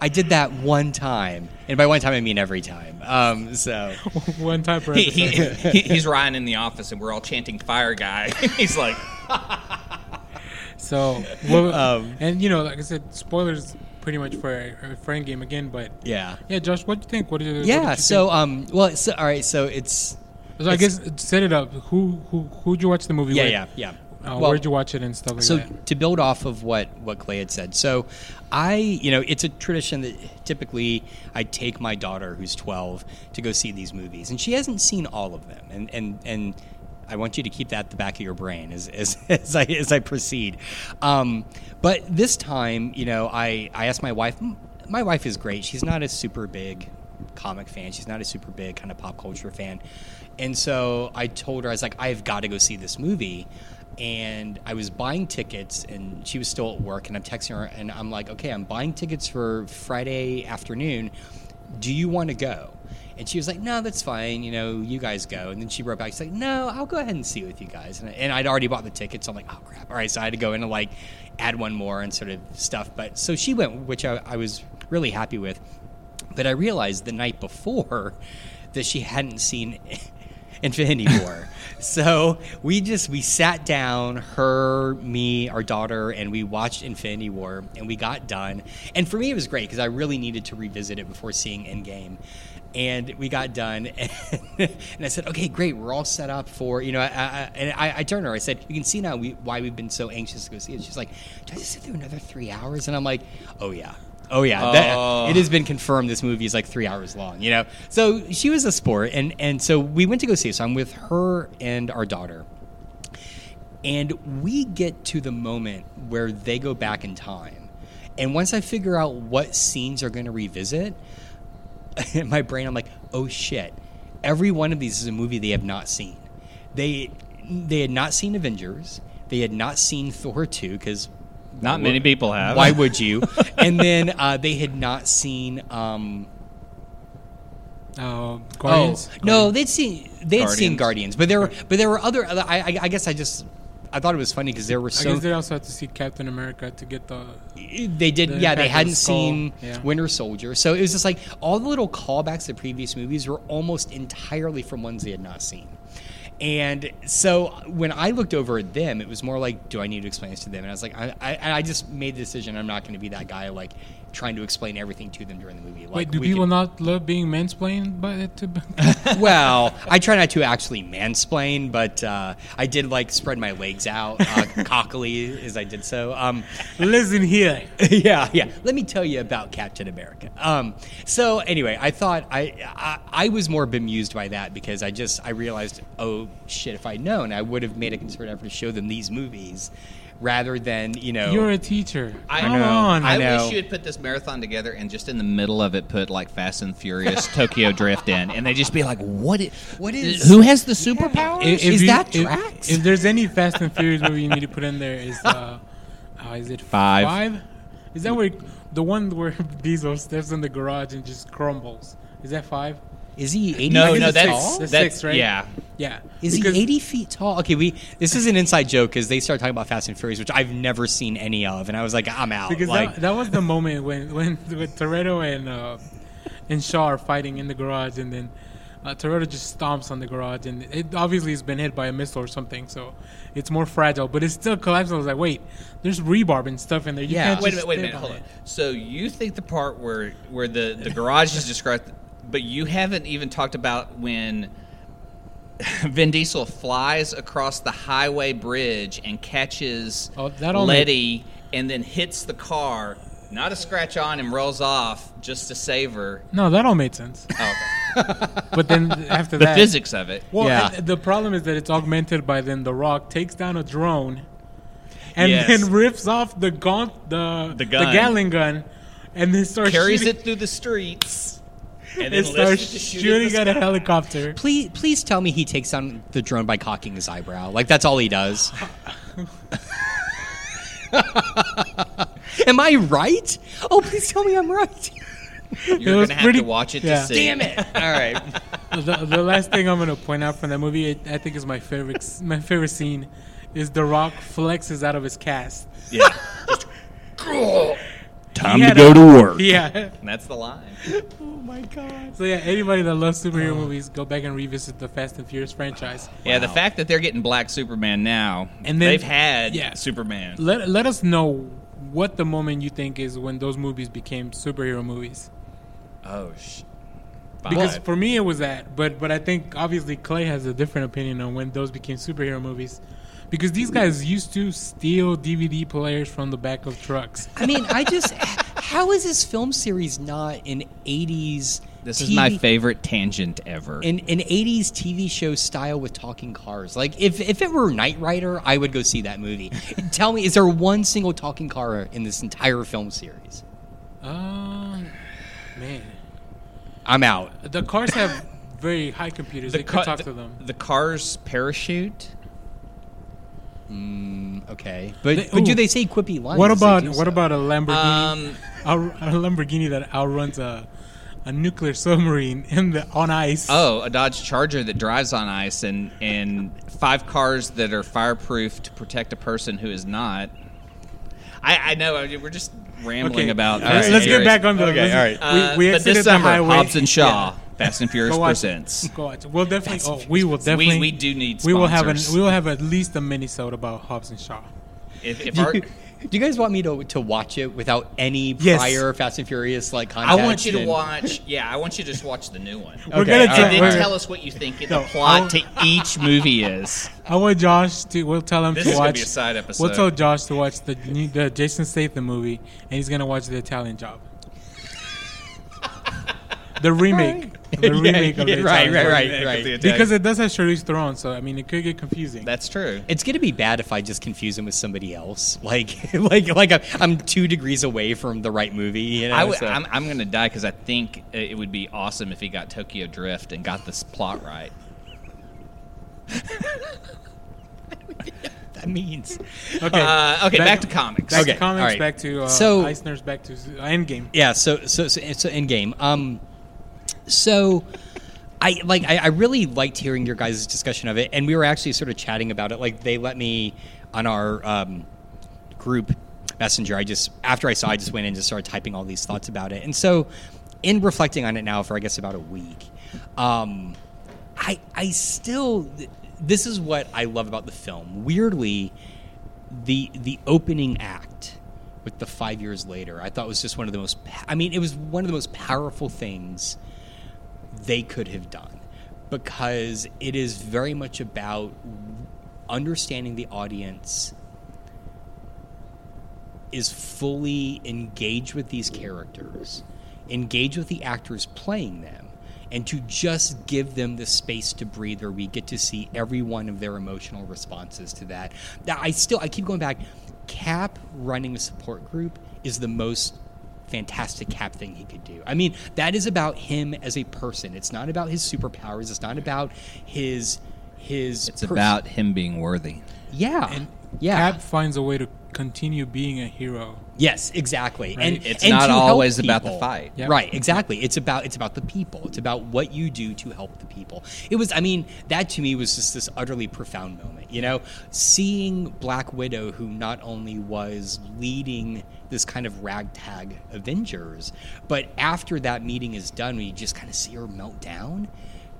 I did that one time, and by one time I mean every time. Um, so One time per he, he, he, he's Ryan in the office, and we're all chanting "Fire Guy." he's like, So, well, Um, and you know, like I said, spoilers pretty much for for Endgame again. But yeah, yeah, Josh, what do you think? What did, what yeah. did you So think? um, well, so, all right. So it's so I guess set it up. Who who who'd you watch the movie? yeah, with? yeah, yeah. Uh, Well, where'd you watch it and stuff like so that? to build off of what what Clay had said, so I, you know, it's a tradition that typically I take my daughter who's 12 to go see these movies, and she hasn't seen all of them, and and and. I want you to keep that at the back of your brain as, as, as I as I proceed. Um, but this time, you know, I, I asked my wife. My wife is great. She's not a super big comic fan. She's not a super big kind of pop culture fan. And so I told her, I was like, I've got to go see this movie and I was buying tickets, and she was still at work, and I'm texting her, and I'm like, okay, I'm buying tickets for Friday afternoon. Do you want to go? And she was like, no, that's fine. You know, you guys go. And then she wrote back, she's like, no, I'll go ahead and see it with you guys. And, I- I'd already bought the tickets. So I'm like, oh, crap. All right. So I had to go in and like add one more and sort of stuff. But so she went, which I, I was really happy with. But I realized the night before that she hadn't seen Infinity War. so we just we sat down, her, me, our daughter, and we watched Infinity War, and we got done. And for me, it was great because I really needed to revisit it before seeing Endgame. And we got done, and, and I said, "Okay, great, we're all set up for you know." I, I, and I, I turned her, I said, "You can see now we, why we've been so anxious to go see it." She's like, "Do I just sit through another three hours?" And I'm like, "Oh yeah, oh yeah." That- Oh. it has been confirmed this movie is like three hours long, you know. So she was a sport, and and so we went to go see it. So I'm with her and our daughter, and we get to the moment where they go back in time, and once I figure out what scenes are going to revisit, in my brain I'm like, oh shit, every one of these is a movie they have not seen. They they had not seen Avengers. They had not seen Thor two because not many people have. why would you? and then uh, they had not seen. Um, Uh, Guardians. Oh no, they'd seen they'd seen Guardians. Guardians, but there were but there were other. other- I, I, I guess I just I thought it was funny because there were so. I so guess they also had to see Captain America to get the. they did the yeah they hadn't skull, seen yeah. Winter Soldier, so it was just like all the little callbacks to previous movies were almost entirely from ones they had not seen. And so when I looked over at them, it was more like, do I need to explain this to them? And I was like, I, I, I just made the decision I'm not going to be that guy like trying to explain everything to them during the movie. Like, Wait, do people can- not love being mansplained by it? To well, I try not to actually mansplain, but uh, I did like spread my legs out uh, cockily as I did so. Um, listen here. yeah, yeah. Let me tell you about Captain America. Um, so anyway, I thought I, I I was more bemused by that because I just I realized, oh shit, if I'd known, I would have made a concerted effort to show them these movies rather than you know. You're a teacher. I Come know. on. I, I know. wish you had put this marathon together and just in the middle of it put like Fast and Furious Tokyo Drift in, and they just be like, "What? What is? Who has the superpowers?" If- Is you- that if, Drax? If there's any Fast and Furious movie you need to put in there is uh, uh is it Five. Five? Is that where the one where Diesel steps in the garage and just crumbles? Is that five? Is he eighty? no, feet no, that's tall? That's that's six, right? Yeah, Yeah. Is Because- he 80 feet tall? Okay, we this is an inside joke because they started talking about Fast and Furious, which I've never seen any of, and I was like, I'm out. Because like, that, that was the moment when when, when Toretto and uh, and Shaw are fighting in the garage, and then uh, Toretto just stomps on the garage, and it obviously has been hit by a missile or something, so it's more fragile, but it's still collapsing. I was like, wait, there's rebarb and stuff in there. You Yeah. can't Wait a minute, wait a minute, hold on on. it. So you think the part where where the the garage is described, but you haven't even talked about when Vin Diesel flies across the highway bridge and catches Oh, that all Letty, and then hits the car. Not a scratch on and rolls off just to save her. No, that all made sense. Oh, okay. But then after the that, physics of it. Well, Yeah. the problem is that it's augmented by then The Rock takes down a drone, and Yes. then rips off the gaunt the The gun. the Gatling gun, and then starts Carries shooting, it through the streets, and then and starts listens to shoot shooting at a helicopter. please, please tell me he takes down the drone by cocking his eyebrow. Like that's all he does. Am I right? Oh, please tell me I'm right. You're gonna have pretty- to watch it yeah. to see. Damn it! All right. the, the last thing I'm gonna point out from that movie, it, I think is my favorite. My favorite scene is The Rock flexes out of his cast. Yeah, Time to go to work. Yeah. and that's the line. oh my god. So yeah, anybody that loves superhero oh. movies, go back and revisit the Fast and Furious franchise. Yeah, the fact that they're getting Black Superman now, And and then- they've had yeah. Superman. Let let us know what the moment you think is when those movies became superhero movies. Oh, sh- Because for me it was that, but but I think obviously Clay has a different opinion on when those became superhero movies. Because these guys used to steal DVD players from the back of trucks. I mean, I just how is this film series not an '80s? this TV, is my favorite tangent ever. An, an '80s TV show style with talking cars. Like if if it were Knight Rider, I would go see that movie. Tell me, is there one single talking car in this entire film series? Uh, man, I'm out. the cars have very high computers. they ca- could talk the, to them. the car's parachute. Okay, but They- but do they say quippy lines? What about what so? about a Lamborghini? Um, a, a Lamborghini that outruns a a nuclear submarine in the on ice. Oh, a Dodge Charger that drives on ice, and and five cars that are fireproof to protect a person who is not. I, I know I mean, we're just rambling Okay, about. all Fast let's get Furious. back on the. Okay, let's- all right. Uh, we we but this the summer, highway. Hobbs and Shaw, Yeah. Fast and Furious Go presents. Go watch. We'll definitely. Oh, we will definitely. we do need We will have an. We will have at least a minisode about Hobbs and Shaw. If, if Do our, you, do you guys want me to to watch it without any Yes. prior Fast and Furious like I want you to watch. Yeah, I want you to just watch the new one. We're Okay, gonna tell- And right, then we're- tell us what you think the plot I'll- to each movie is. I want Josh to. We'll tell him This to is watch. gonna be a side episode. We'll tell Josh to watch the new, the Jason Statham movie, and he's gonna watch the Italian Job. the remake. The Yeah, remake of yeah, the right, Italian right, right, right. the Because it does have Charlize Theron, so I mean, it could get confusing. That's true. It's gonna be bad if I just confuse him with somebody else. Like, like, like I'm, I'm two degrees away from the right movie. You know, I w- so- I'm, I'm going to die because I think uh, it would be awesome if he got Tokyo Drift and got this plot right. that means. okay. Uh, okay, back, to comics. Back Okay, to comics. all right. Back to uh, So- Eisner's. Back to uh, Endgame. Yeah. So, so, so, so in game. Um, so. I like. I, I really liked hearing your guys' discussion of it, and we were actually sort of chatting about it. Like they let me on our um, group messenger. I just after I saw, I just went in and just started typing all these thoughts about it. And so, in reflecting on it now for I guess about a week, um, I I still this is what I love about the film. Weirdly, the the opening act with the five years later. I thought was just one of the most. I mean, it was one of the most powerful things they could have done because it is very much about understanding the audience is fully engaged with these characters, engaged with the actors playing them, and to just give them the space to breathe where we get to see every one of their emotional responses to that. Now, I still I keep going back. Cap running a support group is the most fantastic cap thing he could do. I mean, that is about him as a person. It's not about his superpowers. It's not about his his It's pers- about him being worthy. yeah. And yeah. Cap finds a way to continue being a hero. Yes, exactly. Right. And It's and not always about the fight. Yep. Right, exactly. It's about it's about the people. It's about what you do to help the people. It was I mean, that to me was just this utterly profound moment, you know? Seeing Black Widow who not only was leading this kind of ragtag Avengers, but after that meeting is done, we just kind of see her melt down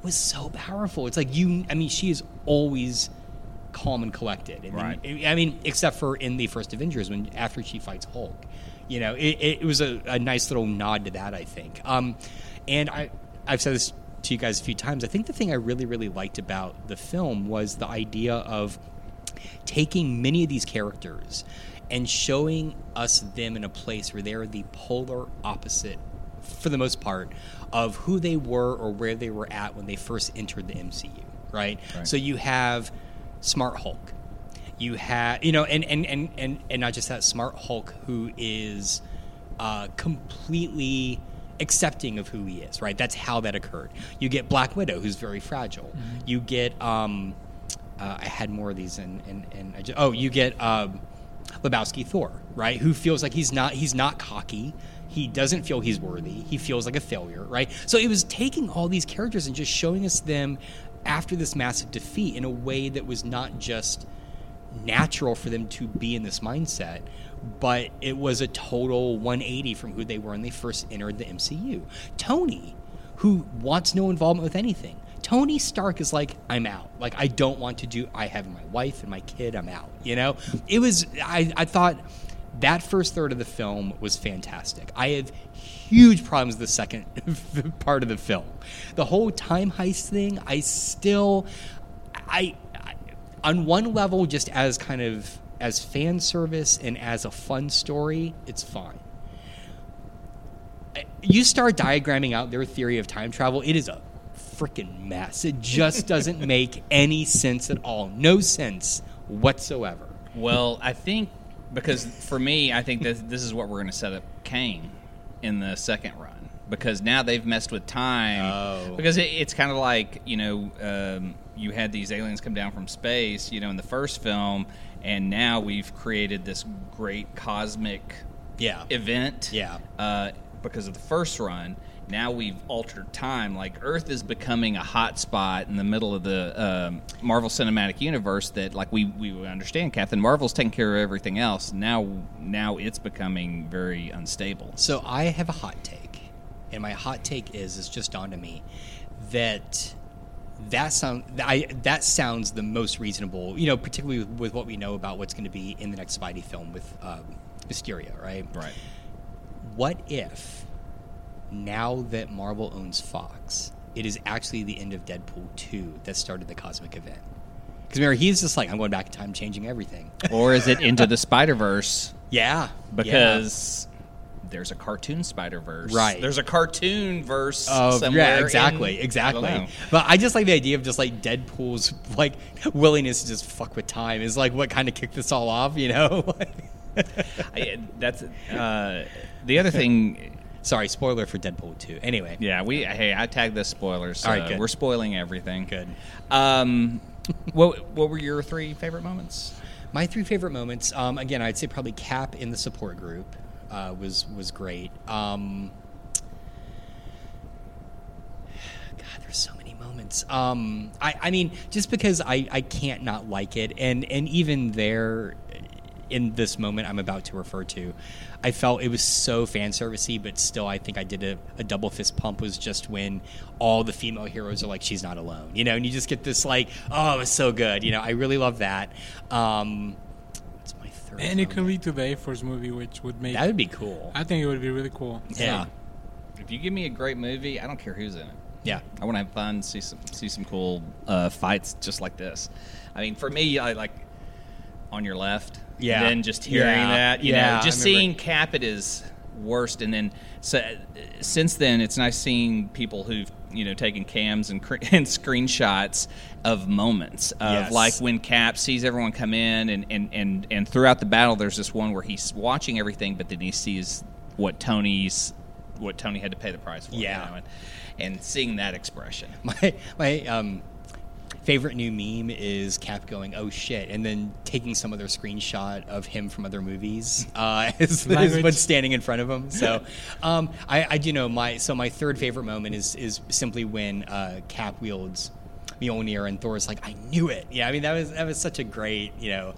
was so powerful. It's like you I mean, she is always calm and collected. I mean, Right. I mean, except for in the first Avengers when after she fights Hulk, you know, it, it was a, a nice little nod to that. I think. Um, and I I've said this to you guys a few times. I think the thing I really really liked about the film was the idea of taking many of these characters and showing us them in a place where they're the polar opposite for the most part of who they were or where they were at when they first entered the MCU, right? Right. So you have Smart Hulk. You have, you know, and and and and, and not just that Smart Hulk who is uh, completely accepting of who he is, right? That's how that occurred. You get Black Widow, who's very fragile. You get, um, uh, I had more of these, and and, and I just, oh, you get um, Lebowski Thor, right? Who feels like he's not he's not cocky. He doesn't feel he's worthy. He feels like a failure, right? So it was taking all these characters and just showing us them after this massive defeat in a way that was not just natural for them to be in this mindset, but it was a total 180 from who they were when they first entered the MCU. Tony, who wants no involvement with anything. Tony Stark is like, I'm out. Like, I don't want to do. I have my wife and my kid. I'm out. You know, it was. I, I thought that first third of the film was fantastic. I have huge problems with the second part of the film. The whole time heist thing, I still, I, I, on one level, just as kind of as fan service and as a fun story, it's fine. You start diagramming out their theory of time travel, it is a freaking mess. It just doesn't make any sense at all. No sense whatsoever. Well, I think because for me, I think that this is what we're going to set up Kang in the second run because now they've messed with time. Oh. Because it, it's kind of like you know um, you had these aliens come down from space, you know, in the first film, and now we've created this great cosmic Yeah. event. Yeah. Uh, because of the first run, now we've altered time. Like Earth is becoming a hot spot in the middle of the um, Marvel Cinematic Universe. That like we we understand, Captain Marvel's taking care of everything else. Now now it's becoming very unstable. So I have a hot take, and my hot take is it's just dawned on me that that sound I, that sounds the most reasonable. You know, particularly with, with what we know about what's going to be in the next Spidey film with um, Mysterio, right? Right. What if now that Marvel owns Fox, it is actually the end of Deadpool two that started the cosmic event? Because remember, he's just like, I'm going back in time, changing everything. Or is it into the Spider Verse Yeah, because there's a cartoon Spider Verse. Right. There's a cartoon verse Of, somewhere. yeah, exactly, in- exactly. know. But I just like the idea of just like Deadpool's like willingness to just fuck with time is like what kind of kicked this all off, you know? I, that's uh, the other thing. Sorry, spoiler for Deadpool two. Anyway, Yeah, we hey, I tagged the spoilers. All right, good. We're spoiling everything. Good. Um, what what were your three favorite moments? my three favorite moments. Um, again, I'd say probably Cap in the support group uh, was was great. Um, God, there's so many moments. Um, I, I mean, just because I, I can't not like it, and and even there, in this moment I'm about to refer to, I felt it was so fan servicey, but still, I think I did a, a double fist pump. Was just when all the female heroes are like, she's not alone, you know, and you just get this like, oh, it was so good, you know. I really love that. Um, what's my third. And it could moment. lead to the A Force movie, which would make. That would be cool. I think it would be really cool. yeah. If you give me a great movie, I don't care who's in it. Yeah. I want to have fun, see some see some cool uh, fights just like this. I mean, for me, I like on your left. Yeah. Then just hearing Yeah. that, you Yeah, know, just seeing Cap at his worst, and then so, since then, it's nice seeing people who've you know taken cams and, cr- and screenshots of moments of Yes. like when Cap sees everyone come in, and, and and and throughout the battle, there's this one where he's watching everything, but then he sees what Tony's what Tony had to pay the price for. you Yeah. know, and, and seeing that expression. My my um, favorite new meme is Cap going, "Oh shit," and then taking some other screenshot of him from other movies uh, is standing in front of him. So, um, I, I do know my so my third favorite moment is is simply when uh, Cap wields Mjolnir and Thor's like, "I knew it." Yeah, I mean that was that was such a great you know.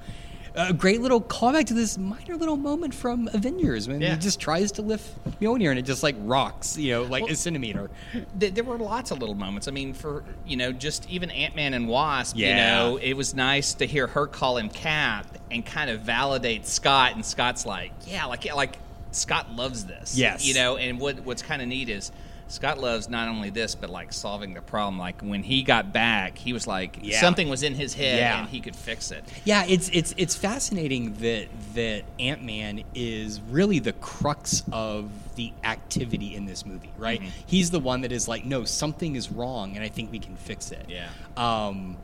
A great little callback to this minor little moment from Avengers when Yeah. he just tries to lift Mjolnir and it just like rocks, you know, like Well- a centimeter. Th- there were lots of little moments. I mean, for you know, just even Ant Man and Wasp. yeah. You know, it was nice to hear her call him Cap and kind of validate Scott. And Scott's like, yeah, like yeah, like Scott loves this. Yes. you know. And what what's kind of neat is Scott loves not only this but like solving the problem. Like when he got back, he was like Yeah. something was in his head Yeah. and he could fix it. Yeah, it's it's it's fascinating that that Ant Man is really the crux of the activity in this movie, right? Mm-hmm. He's the one that is like, no, something is wrong, and I think we can fix it. Yeah. Um,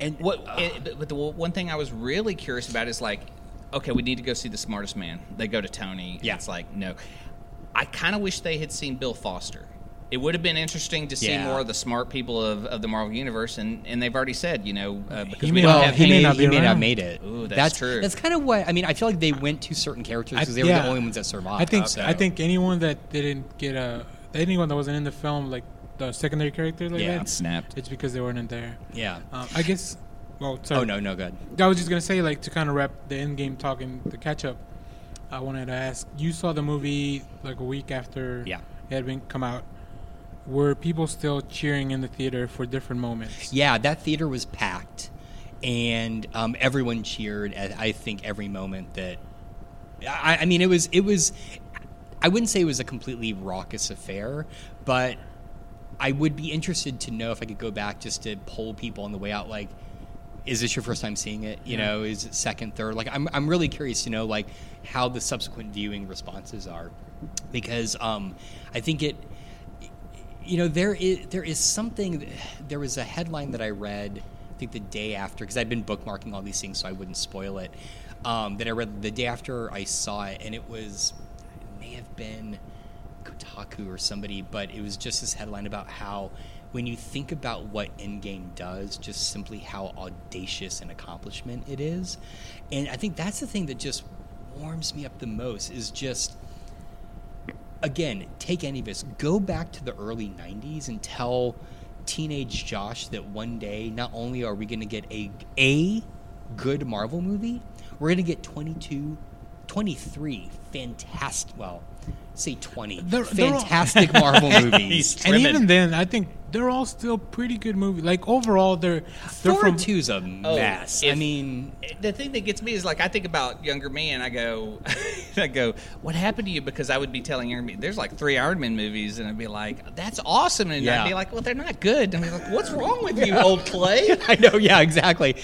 and What? it- but- the one thing I was really curious about is like, okay, we need to go see the smartest man. They go to Tony. and Yeah. It's like no. I kind of wish they had seen Bill Foster. It would have been interesting to see Yeah. more of the smart people of, of the Marvel universe, and, and they've already said, you know, uh, because He we may don't not- have he he may, may not be he may not made it. Ooh, that's true. That's kind of what I mean. I feel like they went to certain characters because they were the only ones that survived. I think so. I think anyone that didn't get a anyone that wasn't in the film, like the secondary character, like Yeah. that, snapped. it's because they weren't in there. Yeah. Um, I guess. Well, sorry. Oh no, no good. I was just gonna say, like, to kind of wrap the end game talk and the catch up. I wanted to ask: You saw the movie like a week after Yeah. it had been come out. Were people still cheering in the theater for different moments? Yeah, that theater was packed, and um, everyone cheered at I think every moment that. I, I mean, it was it was. I wouldn't say it was a completely raucous affair, but I would be interested to know if I could go back just to poll people on the way out, like. Is this your first time seeing it? You know, is it second, third? Like, I'm, I'm really curious to know, like, how the subsequent viewing responses are, because um, I think it, you know there is there is something there was a headline that i read i think the day after because I'd been bookmarking all these things so i wouldn't spoil it um, that i read the day after i saw it and it was it may have been kotaku or somebody but it was just this headline about how when you think about what endgame does just simply how audacious an accomplishment it is. And i think that's the thing that just warms me up the most is just again, take any of us, go back to the early 90s and tell teenage Josh that one day not only are we going to get a a good Marvel movie, we're going to get 22 23 fantastic well, say 20 They're- they're all- fantastic Marvel movies. And even then, I think they're all still pretty good movies. Like overall, they're they're Thor from 2's a oh, mess. I if- mean, the thing that gets me is like I think about younger me and I go, I go, what happened to you? Because I would be telling younger me, there's like three Iron Man movies, and I'd be like, that's awesome, and Yeah. I'd be like, well, they're not good, and I'd be like, what's wrong with you, old Clay? I know, yeah, exactly.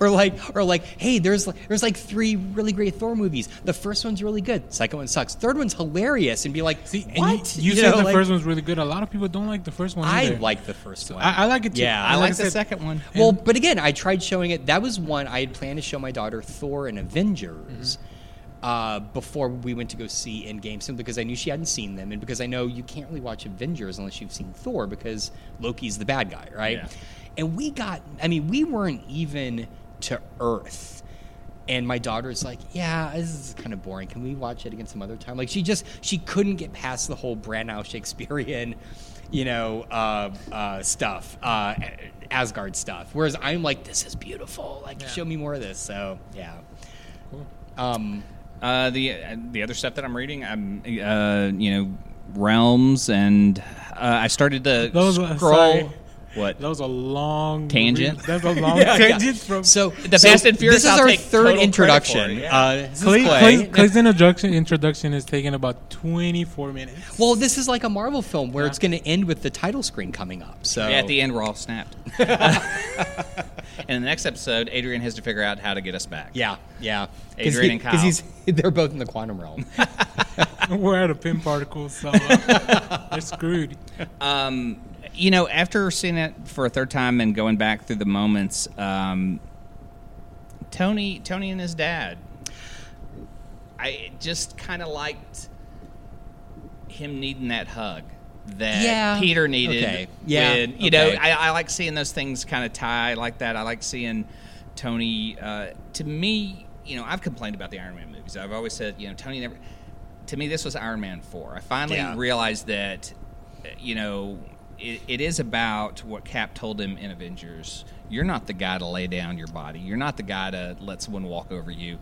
or like, or like, hey, there's there's like three really great Thor movies. The first one's really good. Second one sucks. Third one's hilarious, and be like, See, and what? You, you, know, said the like- first one's really good. A lot of people don't like the first one. I like the first one. I, I like it too. Yeah, I And like I the second one. well, but again, I tried showing it. That was one I had planned to show my daughter Thor and Avengers. Uh, before we went to go see Endgame, simply because I knew she hadn't seen them, and because I know you can't really watch Avengers unless you've seen Thor, because Loki's the bad guy, right? Yeah. And we got, I mean, we weren't even to Earth. And my daughter's like, yeah, this is kind of boring. Can we watch it again some other time? Like, she just, she couldn't get past the whole Branagh Shakespearean, you know, uh, uh, stuff, uh, Asgard stuff. Whereas I'm like, this is beautiful. Like, show me more of this. So, yeah. Cool. Um, Uh, the uh, the other stuff that I'm reading, I'm uh, you know realms, and uh, I started to Those scroll. sorry. What? That was a long Tangent? That's a long Yeah, yeah. tangent from So The so Fast and Furious, This is I'll our third introduction. credit for it, yeah. uh, this is Clay, Clay. Clay, Clay's introduction introduction is taking about 24 minutes. Well, this is like a Marvel film where it's going to end with the title screen coming up. So Yeah, at the end, we're all snapped. and in the next episode, Adrian has to figure out how to get us back. Yeah, yeah. Adrian and Kyle. he's they're both in the quantum realm. We're out of Pym particles, so uh, they're screwed. Um, you know, after seeing it for a third time and going back through the moments, um, Tony, Tony and his dad, I just kind of liked him needing that hug that Yeah. Peter needed. Okay. Yeah. when- you know, I, I like seeing those things kind of tie like that. I like seeing Tony. Uh, to me, you know, I've complained about the Iron Man movies. I've always said, you know, Tony never. To me, this was Iron Man four. I finally Yeah. realized that, uh, you know, it, it is about what Cap told him in Avengers. You're not the guy to lay down your body. You're not the guy to let someone walk over you.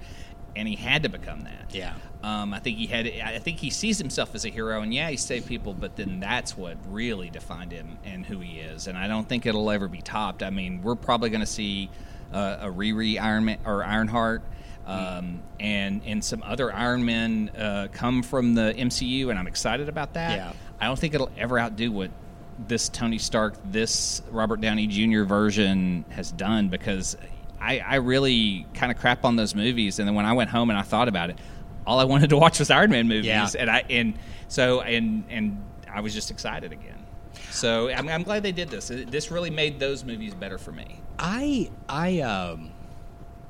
And he had to become that. Yeah. Um, I think he had. I think he sees himself as a hero, and yeah, he saved people, but then that's what really defined him and who he is. And I don't think it'll ever be topped. I mean, we're probably going to see uh, a Riri Iron Man or Ironheart, um, and and some other Iron Men uh, come from the MCU, and I'm excited about that. Yeah. I don't think it'll ever outdo what this Tony Stark, this Robert Downey Jr. version has done because I, I really kind of crap on those movies. And then when I went home and I thought about it, all I wanted to watch was Iron Man movies. Yeah. And I and so and and I was just excited again. So I'm, I'm glad they did this. This really made those movies better for me. I I um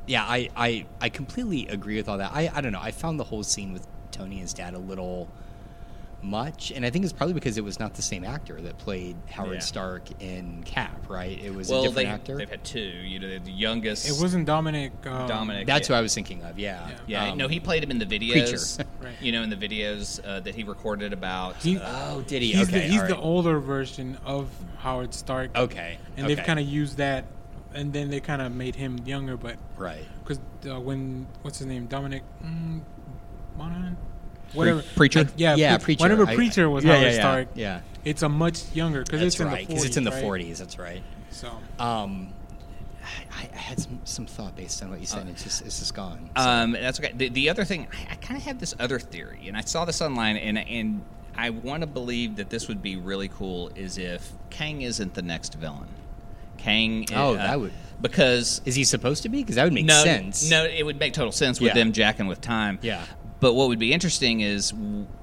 yeah, I, I I completely agree with all that. I I don't know. I found the whole scene with Tony and his dad a little much, and I think it's probably because it was not the same actor that played Howard Yeah. Stark in Cap, right? It was a different they, actor. they've had two. You know, the youngest. It wasn't Dominic. Um, Dominic. That's yeah. who I was thinking of. Yeah. Yeah, Um, no, he played him in the videos. Right. You know, in the videos uh, that he recorded about. He- uh, Oh, did he? He's, okay. the, he's all the older version of Howard Stark. Okay. And okay. they've kind of used that, and then they kind of made him younger. But right. because uh, when what's his name, Dominic mm, Monaghan, whatever Preacher? I- yeah, Yeah, Pre- Preacher. Whenever Preacher was yeah, Howard yeah, yeah. Stark, Yeah. it's a much younger because it's in right. the 40s. It's in the right? 40s. That's right. So Um, I, I had some, some thought based on what you said. it's just it's just gone. So- Um, that's okay. The, the other thing, I, I kind of have this other theory, and I saw this online, and and I want to believe that this would be really cool. Is if Kang isn't the next villain. Kang. Oh, uh, that would- because Is he supposed to be? Because that would make no, sense. No, it would make total sense with Yeah. them jacking with time. Yeah. But what would be interesting is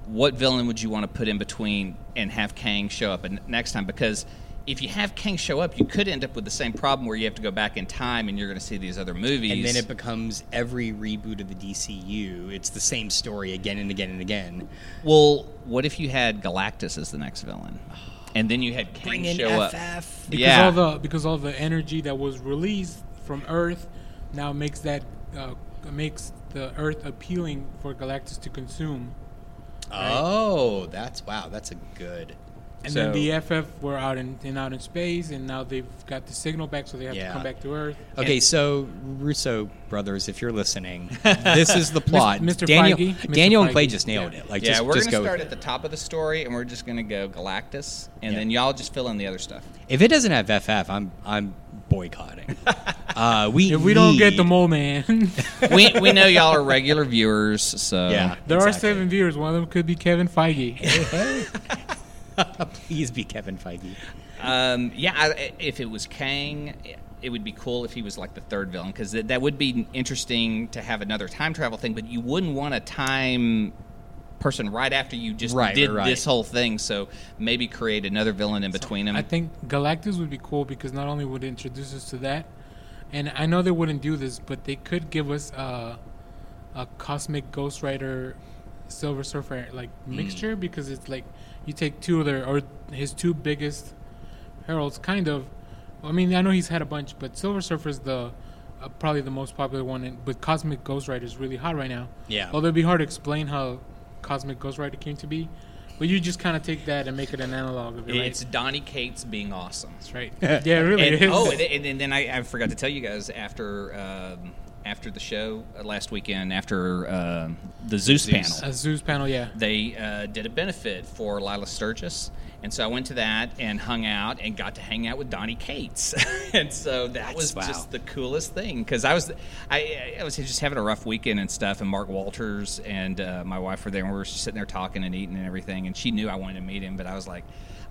what villain would you want to put in between and have Kang show up next time? Because if you have Kang show up, you could end up with the same problem where you have to go back in time and you're going to see these other movies. And then it becomes every reboot of the DCU. It's the same story again and again and again. Well, what if you had Galactus as the next villain, and then you had Kang Bring in show up? Because Yeah. all the because all the energy that was released from Earth now makes that uh, makes the Earth appealing for Galactus to consume. Oh, that's wow. That's a good. And So- then the FF were out in, in out in space, and now they've got the signal back, so they have Yeah. to come back to Earth. Okay, so Russo brothers, if you're listening, this is the plot. Mr. Daniel, Feige? Mr. Daniel and Clay just nailed Yeah. it. Like, yeah, just, we're just going to go. start at the top of the story, and we're just going to go Galactus, and Yeah. then y'all just fill in the other stuff. If it doesn't have FF, I'm I'm boycotting. uh, we If we don't get the mole man, we we know y'all are regular viewers, so yeah, there are seven viewers. One of them could be Kevin Feige. Please be Kevin Feige. Um, yeah, I, if it was Kang, it would be cool if he was like the third villain because that, that would be interesting to have another time travel thing. But you wouldn't want a time person right after you just Right, did right, right. this whole thing. So maybe create another villain in between them. I think Galactus would be cool because not only would it introduce us to that, and I know they wouldn't do this, but they could give us uh, a cosmic Ghost Rider, Silver Surfer like Hmm. mixture because it's like you take two of their or his two biggest heralds, kind of. I mean, I know he's had a bunch, but Silver Surfer is the uh, probably the most popular one, and, but Cosmic Ghost Rider is really hot right now. Yeah. Although it'd be hard to explain how Cosmic Ghost Rider came to be, but you just kind of take that and make it an analog of it. Right? It's Donny Cates being awesome. That's right. yeah, it really and, is. oh, and, and, and then I, I forgot to tell you guys after um, after the show uh, last weekend, after um the Zeus, Zeus. panel, a Zeus panel, yeah. they uh, did a benefit for Lila Sturgis, And so I went to that and hung out and got to hang out with Donny Cates, and so that was wow. just the coolest thing because I was I, I was just having a rough weekend and stuff, and Mark Walters and uh, my wife were there, and we were just sitting there talking and eating and everything, and she knew I wanted to meet him, but I was like.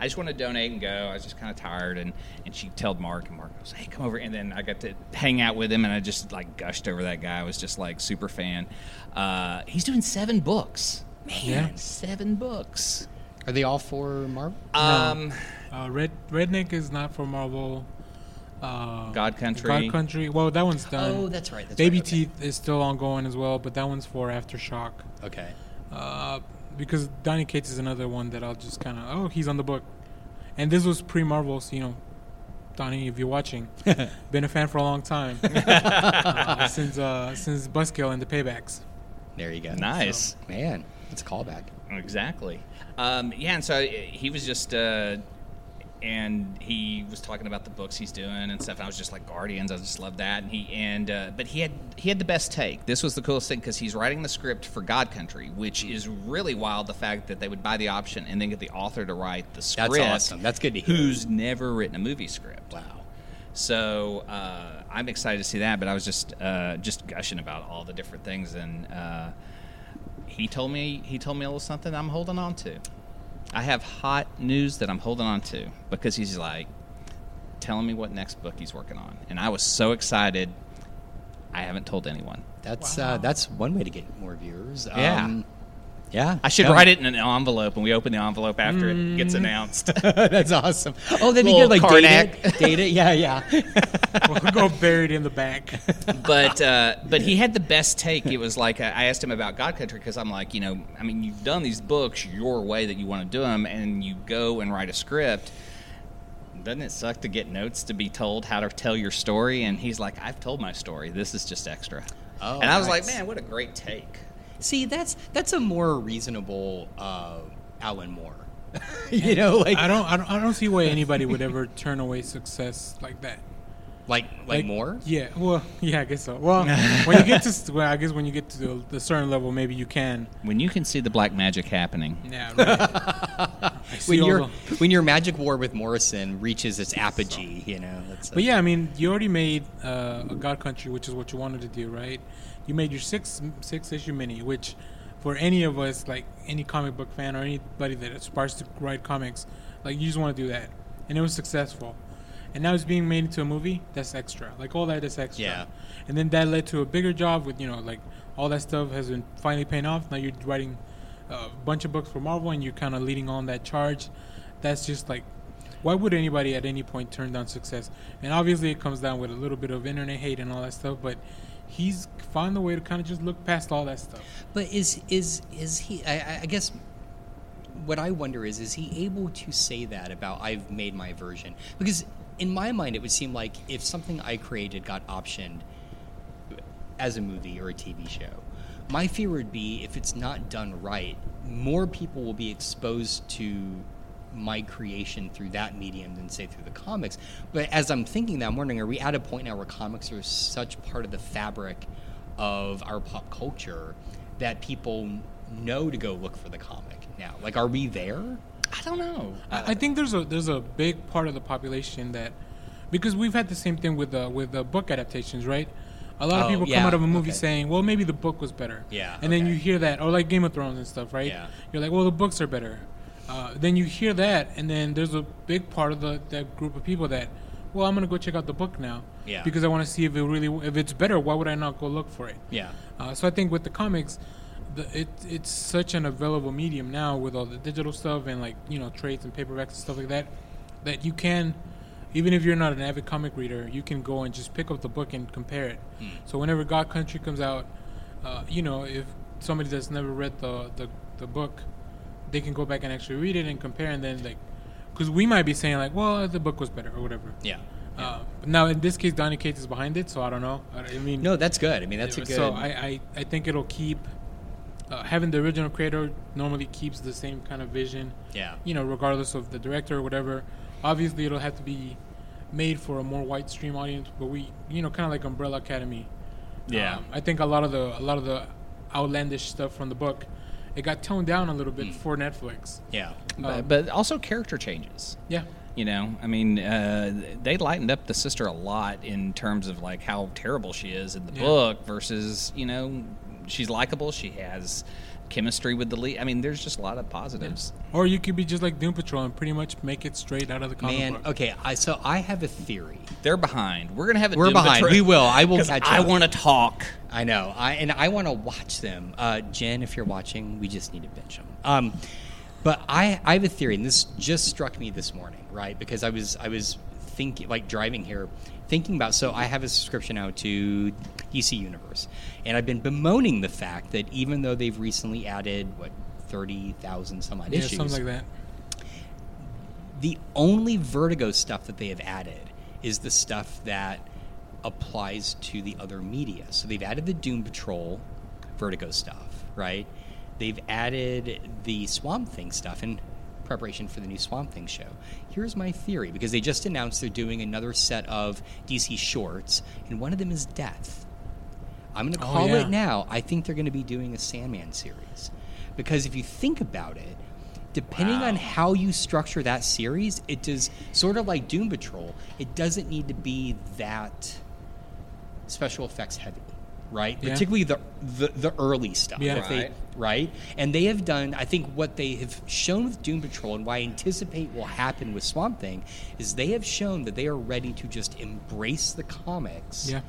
I just want to donate and go. I was just kind of tired, and, and she told Mark, and Mark was, "Hey, come over." And then I got to hang out with him, and I just like gushed over that guy. I was just like super fan. Uh, he's doing seven books, man, Yeah. seven books. Are they all for Marvel? Um, Uh, Red Redneck is not for Marvel. Uh, God Country. God Country. Well, that one's done. Oh, that's right. That's Baby right, okay. Teeth is still ongoing as well, but that one's for Aftershock. Okay. Uh, because Donny Cates is another one that I'll just kind of oh he's on the book, and this was pre Marvel, so you know, Donny, if you're watching, been a fan for a long time uh, since uh, since Buzzkill and the Paybacks. There you go. nice. Man, it's a callback. Exactly. Um, yeah, and so uh, he was just, uh, and he was talking about the books he's doing and stuff. And I was just like Guardians. I just love that. And he and uh, but he had he had the best take. This was the coolest thing because he's writing the script for God Country, which is really wild. The fact that they would buy the option and then get the author to write the script. That's awesome. That's good to hear. Who's never written a movie script? Wow. So uh, I'm excited to see that. But I was just uh, just gushing about all the different things, and uh, he told me he told me a little something I'm holding on to. I have hot news that I'm holding on to because he's like telling me what next book he's working on, and I was so excited. I haven't told anyone. That's uh, that's one way to get more viewers. Yeah. Um, yeah. I should No. write it in an envelope, and we open the envelope after it gets announced. that's awesome. Oh, that'd be good. Like card date it. Date it. Yeah, yeah. We'll go buried in the back. but uh, but he had the best take. It was like uh, I asked him about God Country because I'm like, you know, I mean, you've done these books your way that you want to do them, and you go and write a script. Doesn't it suck to get notes to be told how to tell your story? And he's like, I've told my story. This is just extra. Oh, and I was like, man, what a great take. See, that's that's a more reasonable uh, Alan Moore. you know, like I don't, I don't, I don't see why anybody would ever turn away success like that. Like like Moore. Yeah, well, yeah, I guess so. Well, when you get to, well, I guess when you get to the, the certain level, maybe you can. When you can see the black magic happening. Yeah, right. I see When all your the- when your Magic War with Morrison reaches its apogee, you know. That's But yeah, I mean, you already made uh, a God Country, which is what you wanted to do, right? You made your six six issue mini, which for any of us, like any comic book fan or anybody that aspires to write comics, like you just want to do that, and it was successful. And now it's being made into a movie. That's extra. Like all that is extra. Yeah. And then that led to a bigger job with you know like all that stuff has been finally paying off. Now you're writing a bunch of books for Marvel, and you're kind of leading on that charge. That's just like why would anybody at any point turn down success? And obviously, it comes down with a little bit of internet hate and all that stuff. But he's found a way to kind of just look past all that stuff. But is is is he? I, I- I guess what I wonder is, is he able to say that about I've made my version? Because in my mind, it would seem like if something I created got optioned as a movie or a TV show, my fear would be if it's not done right, more people will be exposed to my creation through that medium than say through the comics. But as I'm thinking that, I'm wondering, are we at a point now where comics are such part of the fabric of our pop culture that people know to go look for the comic now? Like, are we there? I don't know. I I think there's a there's a big part of the population that because we've had the same thing with the with the book adaptations, right? A lot of Oh, people yeah, come out of a movie okay. saying, "Well, maybe the book was better." Yeah, and then you hear that, or like Game of Thrones and stuff, right? Yeah. You're like, "Well, the books are better." Uh, then you hear that, and then there's a big part of the that group of people that, well, I'm gonna go check out the book now, Yeah. because I want to see if it really if it's better. Why would I not go look for it? Yeah. Uh, so I think with the comics, the, it it's such an available medium now with all the digital stuff and like you know trades and paperbacks and stuff like that, that you can, even if you're not an avid comic reader, you can go and just pick up the book and compare it. So whenever God Country comes out, uh, you know if somebody that's never read the, the the book, they can go back and actually read it and compare and then like, because we might be saying like, well, the book was better or whatever. Yeah. Uh, now in this case, Donny Cates is behind it, so I don't know. I, I mean, No, that's good. I mean, that's a good. so I, I, I think it'll keep uh, having the original creator normally keeps the same kind of vision. Yeah. You know, regardless of the director or whatever. Obviously, it'll have to be made for a more white stream audience, but we, you know, kind of like Umbrella Academy. Yeah. Um, I think a lot of the a lot of the outlandish stuff from the book it got toned down a little bit Hmm. for Netflix. Yeah. but, but also character changes. Yeah. You know, I mean, uh, they lightened up the sister a lot in terms of like how terrible she is in the Yeah. book versus you know she's likable. She has chemistry with the lead. I mean, there's just a lot of positives. Or you could be just like Doom Patrol and pretty much make it straight out of the comic Man, book. okay. I, so I have a theory. They're behind. We're gonna have a We're Doom behind. Patrol- We will. I will catch I want to talk. I know. I and I want to watch them. Uh, Jen, if you're watching, we just need to bench them. Um, but I, I have a theory, and this just struck me this morning, right? Because I was I was thinking, like driving here, thinking about. So I have a subscription now to DC Universe, and I've been bemoaning the fact that even though they've recently added what thirty thousand some odd yeah, issues, something like that. the only Vertigo stuff that they have added is the stuff that applies to the other media. So they've added the Doom Patrol Vertigo stuff, right? They've added the Swamp Thing stuff in preparation for the new Swamp Thing show. Here's my theory because they just announced they're doing another set of DC shorts, and one of them is Death. I'm going to Oh, call yeah. it now. I think they're going to be doing a Sandman series. Because if you think about it, depending on how you structure that series, it does sort of like Doom Patrol. It doesn't need to be that special effects heavy, right? Yeah. Particularly the, the the early stuff. Yeah. If they- Right. right. And they have done. I think what they have shown with Doom Patrol and why I anticipate will happen with Swamp Thing is they have shown that they are ready to just embrace the comics Yeah.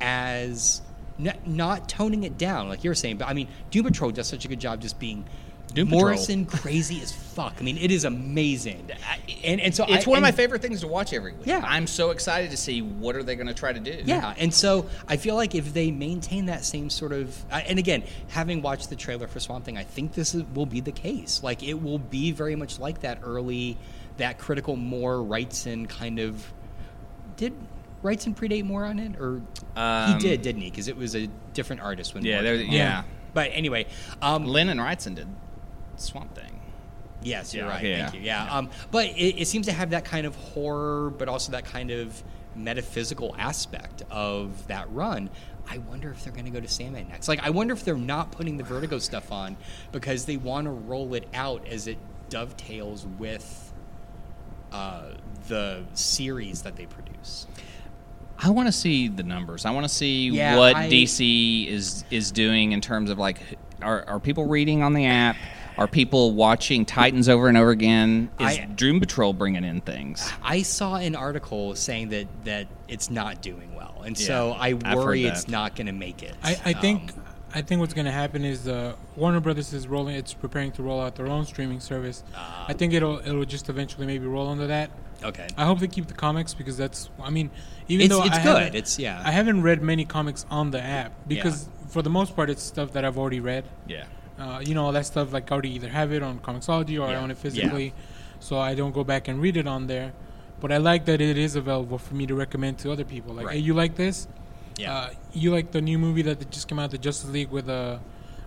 as n- not toning it down like you're saying. But I mean, Doom Patrol does such a good job just being. Doom Patrol. Morrison crazy as fuck. I mean, it is amazing, and and so It's I, one of my favorite things to watch every week. Yeah. I'm so excited to see what are they going to try to do. Yeah, and so I feel like if they maintain that same sort of, and again, having watched the trailer for Swamp Thing, I think this is, will be the case. Like it will be very much like that early, that critical Moore Wrightson kind of. Did Wrightson predate Moore on it, or Um, he did, didn't he? Because it was a different artist when. yeah, there- yeah. But anyway, um, Lynn and Wrightson did Swamp Thing. Yes, you're Yeah, right. yeah, Thank you. Yeah. yeah. Um, but it, it seems to have that kind of horror, but also that kind of metaphysical aspect of that run. I wonder if they're going to go to Sandman next. Like, I wonder if they're not putting the Vertigo stuff on because they want to roll it out as it dovetails with uh, the series that they produce. I want to see the numbers. I want to see Yeah, what I- DC is is doing in terms of like, are are people reading on the app? Are people watching Titans over and over again? Is I- Doom Patrol bringing in things? I saw an article saying that, that it's not doing well, and so Yeah, I I've worry it's not going to make it. I, I think Um, I think what's going to happen is uh, Warner Brothers is rolling. It's preparing to roll out their own streaming service. Ah. I think it'll it'll just eventually maybe roll under that. okay. I hope they keep the comics because that's. I mean, even It's- though it's I good. haven't- It's- yeah. I haven't read many comics on the app because for the most part it's stuff that I've already read. Yeah. Uh, you know, all that stuff like I already either have it on Comixology or I own it Yeah. physically, so I don't go back and read it on there. But I like that it is available for me to recommend to other people. Like, Right. hey, you like this? Yeah. Uh, you like the new movie that just came out, the Justice League with uh,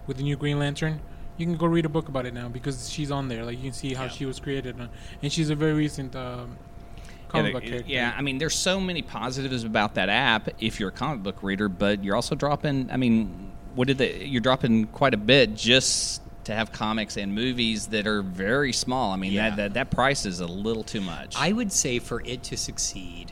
with the new Green Lantern? You can go read a book about it now because she's on there. Like you can see how Yeah. she was created, uh, and she's a very recent um, Yeah, comic book character. yeah, I mean, there's so many positives about that app if you're a comic book reader, but you're also dropping. I mean, what did they? You're dropping quite a bit just to have comics and movies that are very small. I mean, Yeah. that, that that price is a little too much. I would say for it to succeed,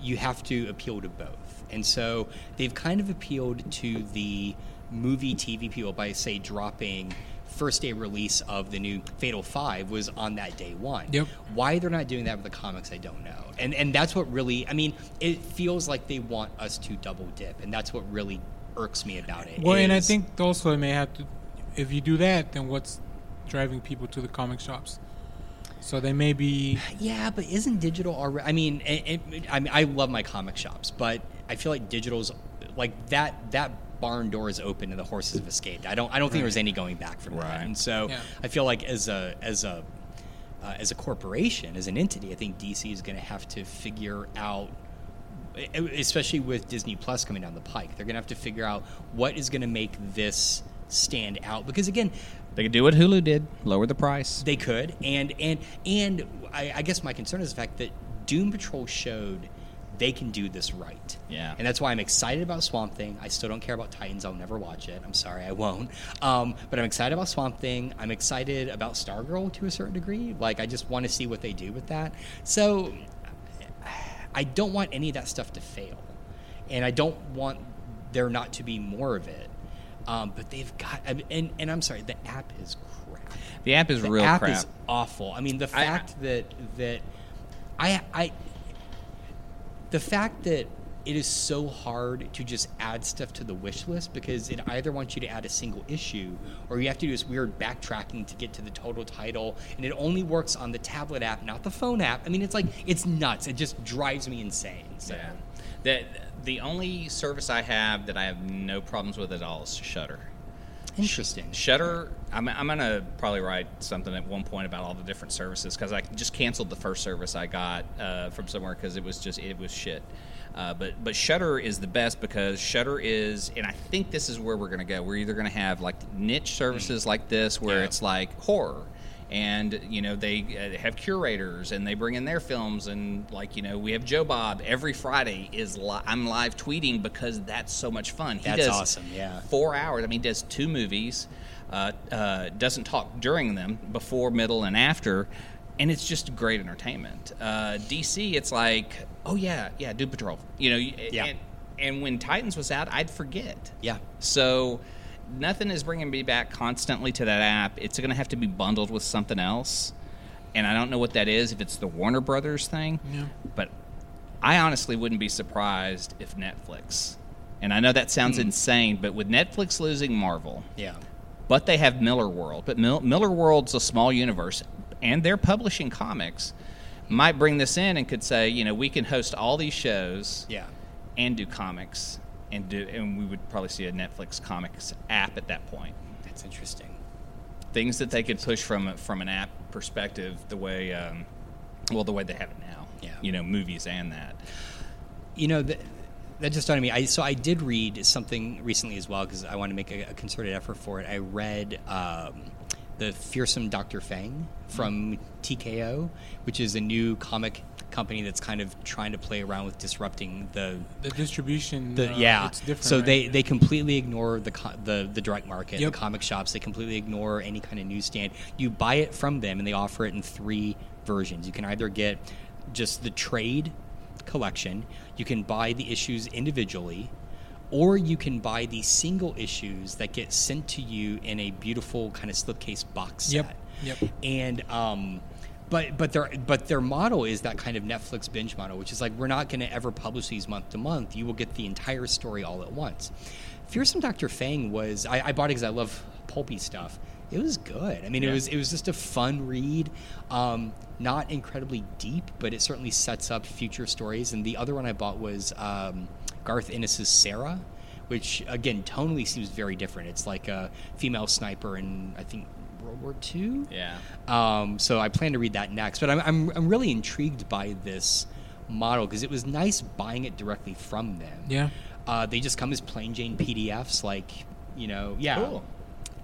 you have to appeal to both. And so they've kind of appealed to the movie TV people by, say, dropping first day release of the new Fatal Five was on that day one. Yep. Why they're not doing that with the comics, I don't know. And and that's what really, I mean, it feels like they want us to double dip, and that's what really irks me about it. Well, and I think also it may have to. If you do that, then what's driving people to the comic shops? So they may be. Yeah, but isn't digital already? I mean, it, it, I mean, I love my comic shops, but I feel like digital's like that. That barn door is open and the horses have escaped. I don't. I don't think there's any going back from Right. that. And so Yeah. I feel like as a as a uh, as a corporation, as an entity, I think DC is going to have to figure out. Especially with Disney Plus coming down the pike, they're going to have to figure out what is going to make this stand out. Because again, they could do what Hulu did: lower the price. they could, and and and I, I guess my concern is the fact that Doom Patrol showed they can do this right. Yeah. And that's why I'm excited about Swamp Thing. I still don't care about Titans. I'll never watch it. I'm sorry, I won't. Um, but I'm excited about Swamp Thing. I'm excited about Stargirl to a certain degree. Like, I just want to see what they do with that. So, I don't want any of that stuff to fail. And I don't want there not to be more of it. Um, but they've got, I mean, and, and I'm sorry, the app is crap. The app is The real app crap. is awful. I mean, the I- fact that that I I the fact that it is so hard to just add stuff to the wish list because it either wants you to add a single issue or you have to do this weird backtracking to get to the total title and it only works on the tablet app not the phone app i mean it's like it's nuts it just drives me insane so Yeah. The, the only service I have that I have no problems with at all is Shudder. interesting Shudder. I'm, I'm gonna probably write something at one point about all the different services because I just canceled the first service I got uh, from somewhere because it was just it was shit. Uh, but but Shudder is the best because Shudder is, and I think this is where we're gonna go. We're either gonna have like niche services like this where Yeah. it's like horror. And you know they uh, have curators, and they bring in their films, and like you know we have Joe Bob every Friday is li- I'm live tweeting because that's so much fun. He That's does awesome, yeah. four hours. I mean, he does two movies, uh, uh, doesn't talk during them, before, middle, and after, and it's just great entertainment. Uh, DC, it's like, oh yeah, yeah, Doom Patrol. You know, Yeah. and, and when Titans was out, I'd forget. yeah So nothing is bringing me back constantly to that app. It's going to have to be bundled with something else, and I don't know what that is. If it's the Warner Brothers thing, Yeah. but I honestly wouldn't be surprised if Netflix. And I know that sounds Hmm. insane, but with Netflix losing Marvel, yeah but they have Millarworld. But Mil- Millarworld's a small universe, and they're publishing comics. Might bring this in and could say, you know, we can host all these shows yeah and do comics, and do, and we would probably see a Netflix comics app at that point. that's interesting Things that they could push from from an app perspective, the way, um, well, the way they have it now. Yeah. You know, movies and that. you know that that just dawned on me. I so I did read something recently as well because I want to make a, a concerted effort for it. I read um, the fearsome Doctor Fang from TKO, which is a new comic company that's kind of trying to play around with disrupting the The distribution, the, uh, yeah. it's different. so right? they, they completely ignore the co- the the direct market, Yep. the comic shops. They completely ignore any kind of newsstand. You buy it from them, and they offer it in three versions. You can either get just the trade collection, you can buy the issues individually, or you can buy the single issues that get sent to you in a beautiful kind of slipcase box set. Yep, yep. And um, but but their but their model is that kind of Netflix binge model, which is like we're not going to ever publish these month to month. You will get the entire story all at once. Fearsome Doctor Fang was I, I bought it because I love pulpy stuff. It was good. I mean, it was it was just a fun read. Um, not incredibly deep, but it certainly sets up future stories. And the other one I bought was um, Garth Ennis's Sara, which again tonally seems very different. It's like a female sniper in I think World War II. Yeah. Um, so I plan to read that next. But I'm, I'm, I'm really intrigued by this model because it was nice buying it directly from them. Yeah. Uh, they just come as plain Jane PDFs, like you know, yeah. Cool.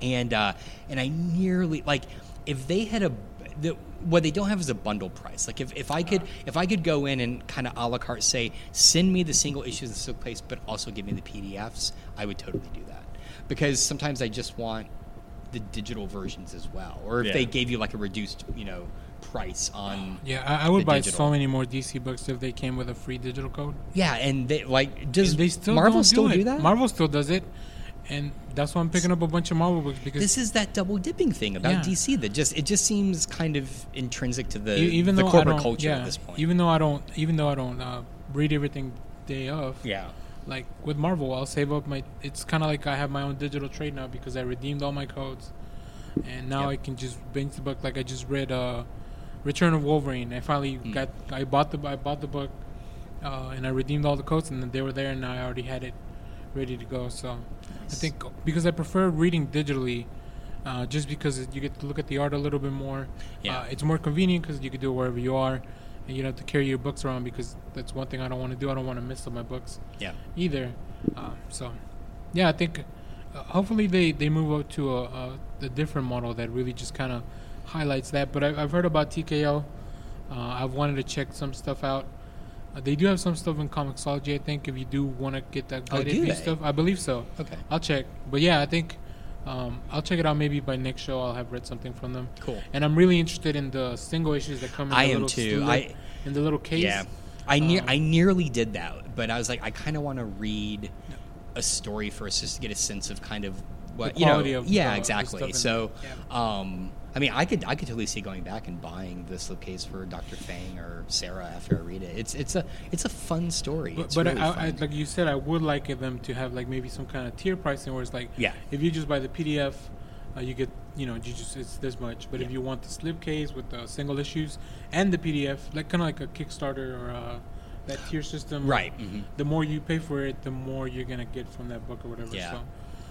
And uh, and I nearly like if they had a the, what they don't have is a bundle price. Like if, if I could if I could go in and kind of a la carte say send me the single issues in silk place, but also give me the PDFs, I would totally do that because sometimes I just want the digital versions as well. Or if Yeah. they gave you like a reduced you know price on Yeah, I, I would the buy digital. so many more DC books if they came with a free digital code. yeah, and they like does And they still Marvel don't still do, do that? Marvel still does it, and that's why I'm picking up a bunch of Marvel books because this is that double dipping thing about Yeah. DC that just it just seems kind of intrinsic to the even the corporate culture yeah, at this point. even though I don't, even though I don't uh, read everything day of, yeah. like with Marvel, I'll save up my. It's kind of like I have my own digital trade now because I redeemed all my codes, and now Yep. I can just binge the book. Like I just read uh, Return of Wolverine. I finally Hmm. got. I bought the. I bought the book, uh, and I redeemed all the codes, and then they were there, and I already had it ready to go. So I think because I prefer reading digitally. Uh, just because you get to look at the art a little bit more, Yeah. uh, it's more convenient because you can do it wherever you are, and you don't have to carry your books around because that's one thing I don't want to do. I don't want to miss all my books Yeah. either. Um, so, yeah, I think uh, hopefully they, they move up to a, a, a different model that really just kind of highlights that. But I, I've heard about TKO. Uh, I've wanted to check some stuff out. Uh, they do have some stuff in Comixology. I think if you do want to get that Oh, do stuff, I believe so. Okay. I'll check. But yeah, I think um, I'll check it out. Maybe by next show, I'll have read something from them. Cool. And I'm really interested in the single issues that come in I the am little too. I- in the little case. Yeah, I ne- Um, I nearly did that, but I was like, I kind of want to read a story first just to get a sense of kind of what you know. yeah, the- exactly. so, there. um, I mean, I could I could totally see going back and buying the slipcase for Doctor Fang or Sara after I read it. It's it's a it's a fun story. But, but really I, I, like you said, I would like them to have like maybe some kind of tier pricing where it's like, Yeah. if you just buy the PDF, uh, you get you know you just it's this much. But if you want the slipcase with the single issues and the PDF, like kind of like a Kickstarter or uh, that tier system, Right, mhm. The more you pay for it, the more you're gonna get from that book or whatever. Yeah. So,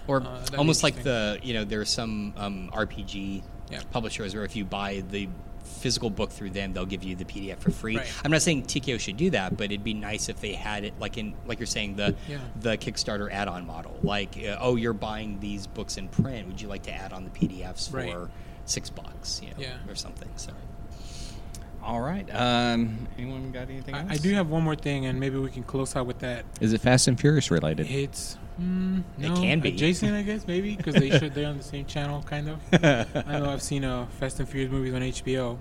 or uh, almost like the you know there are some um, RPG Yeah. publishers where if you buy the physical book through them they'll give you the PDF for free. Right. I'm not saying TKO should do that, but it'd be nice if they had it like in like you're saying the Yeah. the Kickstarter add-on model. Like uh, oh you're buying these books in print, would you like to add on the PDFs for Right. 6 bucks, you know, Yeah. or something. So All right. Um, anyone got anything else? I, I do have one more thing, and maybe we can close out with that. Is it Fast and Furious related? It's mm, It no, can be. adjacent, I guess, maybe because they should. They're on the same channel, kind of. I know I've seen uh, Fast and Furious movies on HBO.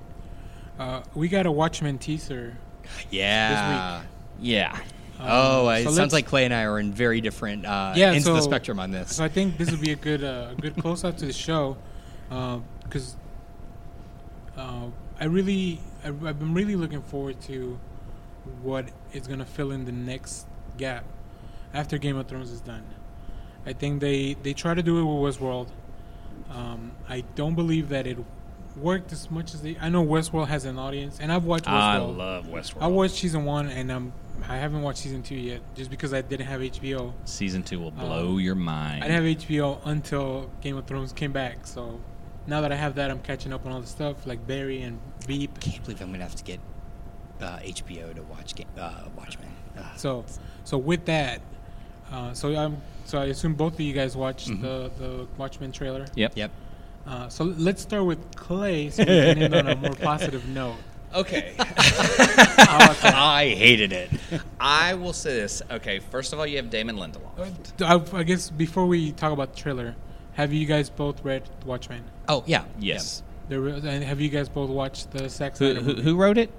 Uh, we got a Watchmen teaser. yeah. Yeah. Um, oh, uh, it sounds like Clay and I are in very different uh, Yeah, ends of the spectrum on this. So I think this would be a good uh, good close out to the show because uh, I really I, I've been really looking forward to what is going to fill in the next gap after Game of Thrones is done. I think they they try to do it with Westworld. Um, I don't believe that it worked as much as they. I know Westworld has an audience, and I've watched Westworld. I love Westworld. I watched season one, and um, I haven't watched season two yet, just because I didn't have HBO. Season two will blow Um, your mind. I didn't have HBO until Game of Thrones came back. So now that I have that, I'm catching up on all the stuff like Barry and Veep. can't believe I'm gonna have to get uh, HBO to watch uh, Watchmen. Ugh. So, so with that, uh, so I'm so I assume both of you guys watched Mhm. the the Watchmen trailer. Yep. Yep. Uh, so let's start with Clay, so we can end on a more positive note. Okay. How about that? I hated it. I will say this. Okay, first of all, you have Damon Lindelof. I, I guess before we talk about the trailer, have you guys both read Watchmen? Oh yeah. Yes. The, re- and have you guys both watched the Sex? Who, who, who wrote it?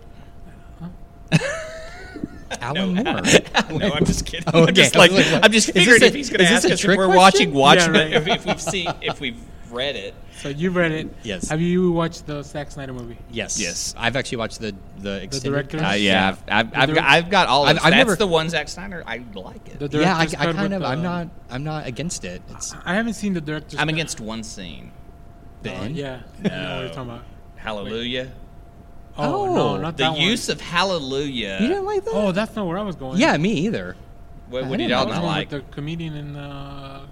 Alan Moore. no, I'm just kidding. Oh, I'm just okay. Like, like, I'm just is this figuring a- if he's going to is this ask a us if we're question? watching Watchmen, Yeah, right. if, if we've seen, if we've read it. So you read it. Yes. Have you watched the Zack Snyder movie? Yes. Yes. I've actually watched the the extended. director's. Uh, yeah, I've, I've, The I've, dir- got, I've got all of I've- I've That's never- the one Zack Snyder. I like it. The Yeah, I, I kind with of. I'm not. I'm not against it. It's I haven't seen the director's. I'm against one scene. the Uh, end. yeah. I know what you're talking about. Hallelujah. Oh, Oh, no, not The that use of Hallelujah. You didn't like that? Oh, that's not where I was going. yeah, me either. What, what did y'all not like? the comedian in uh,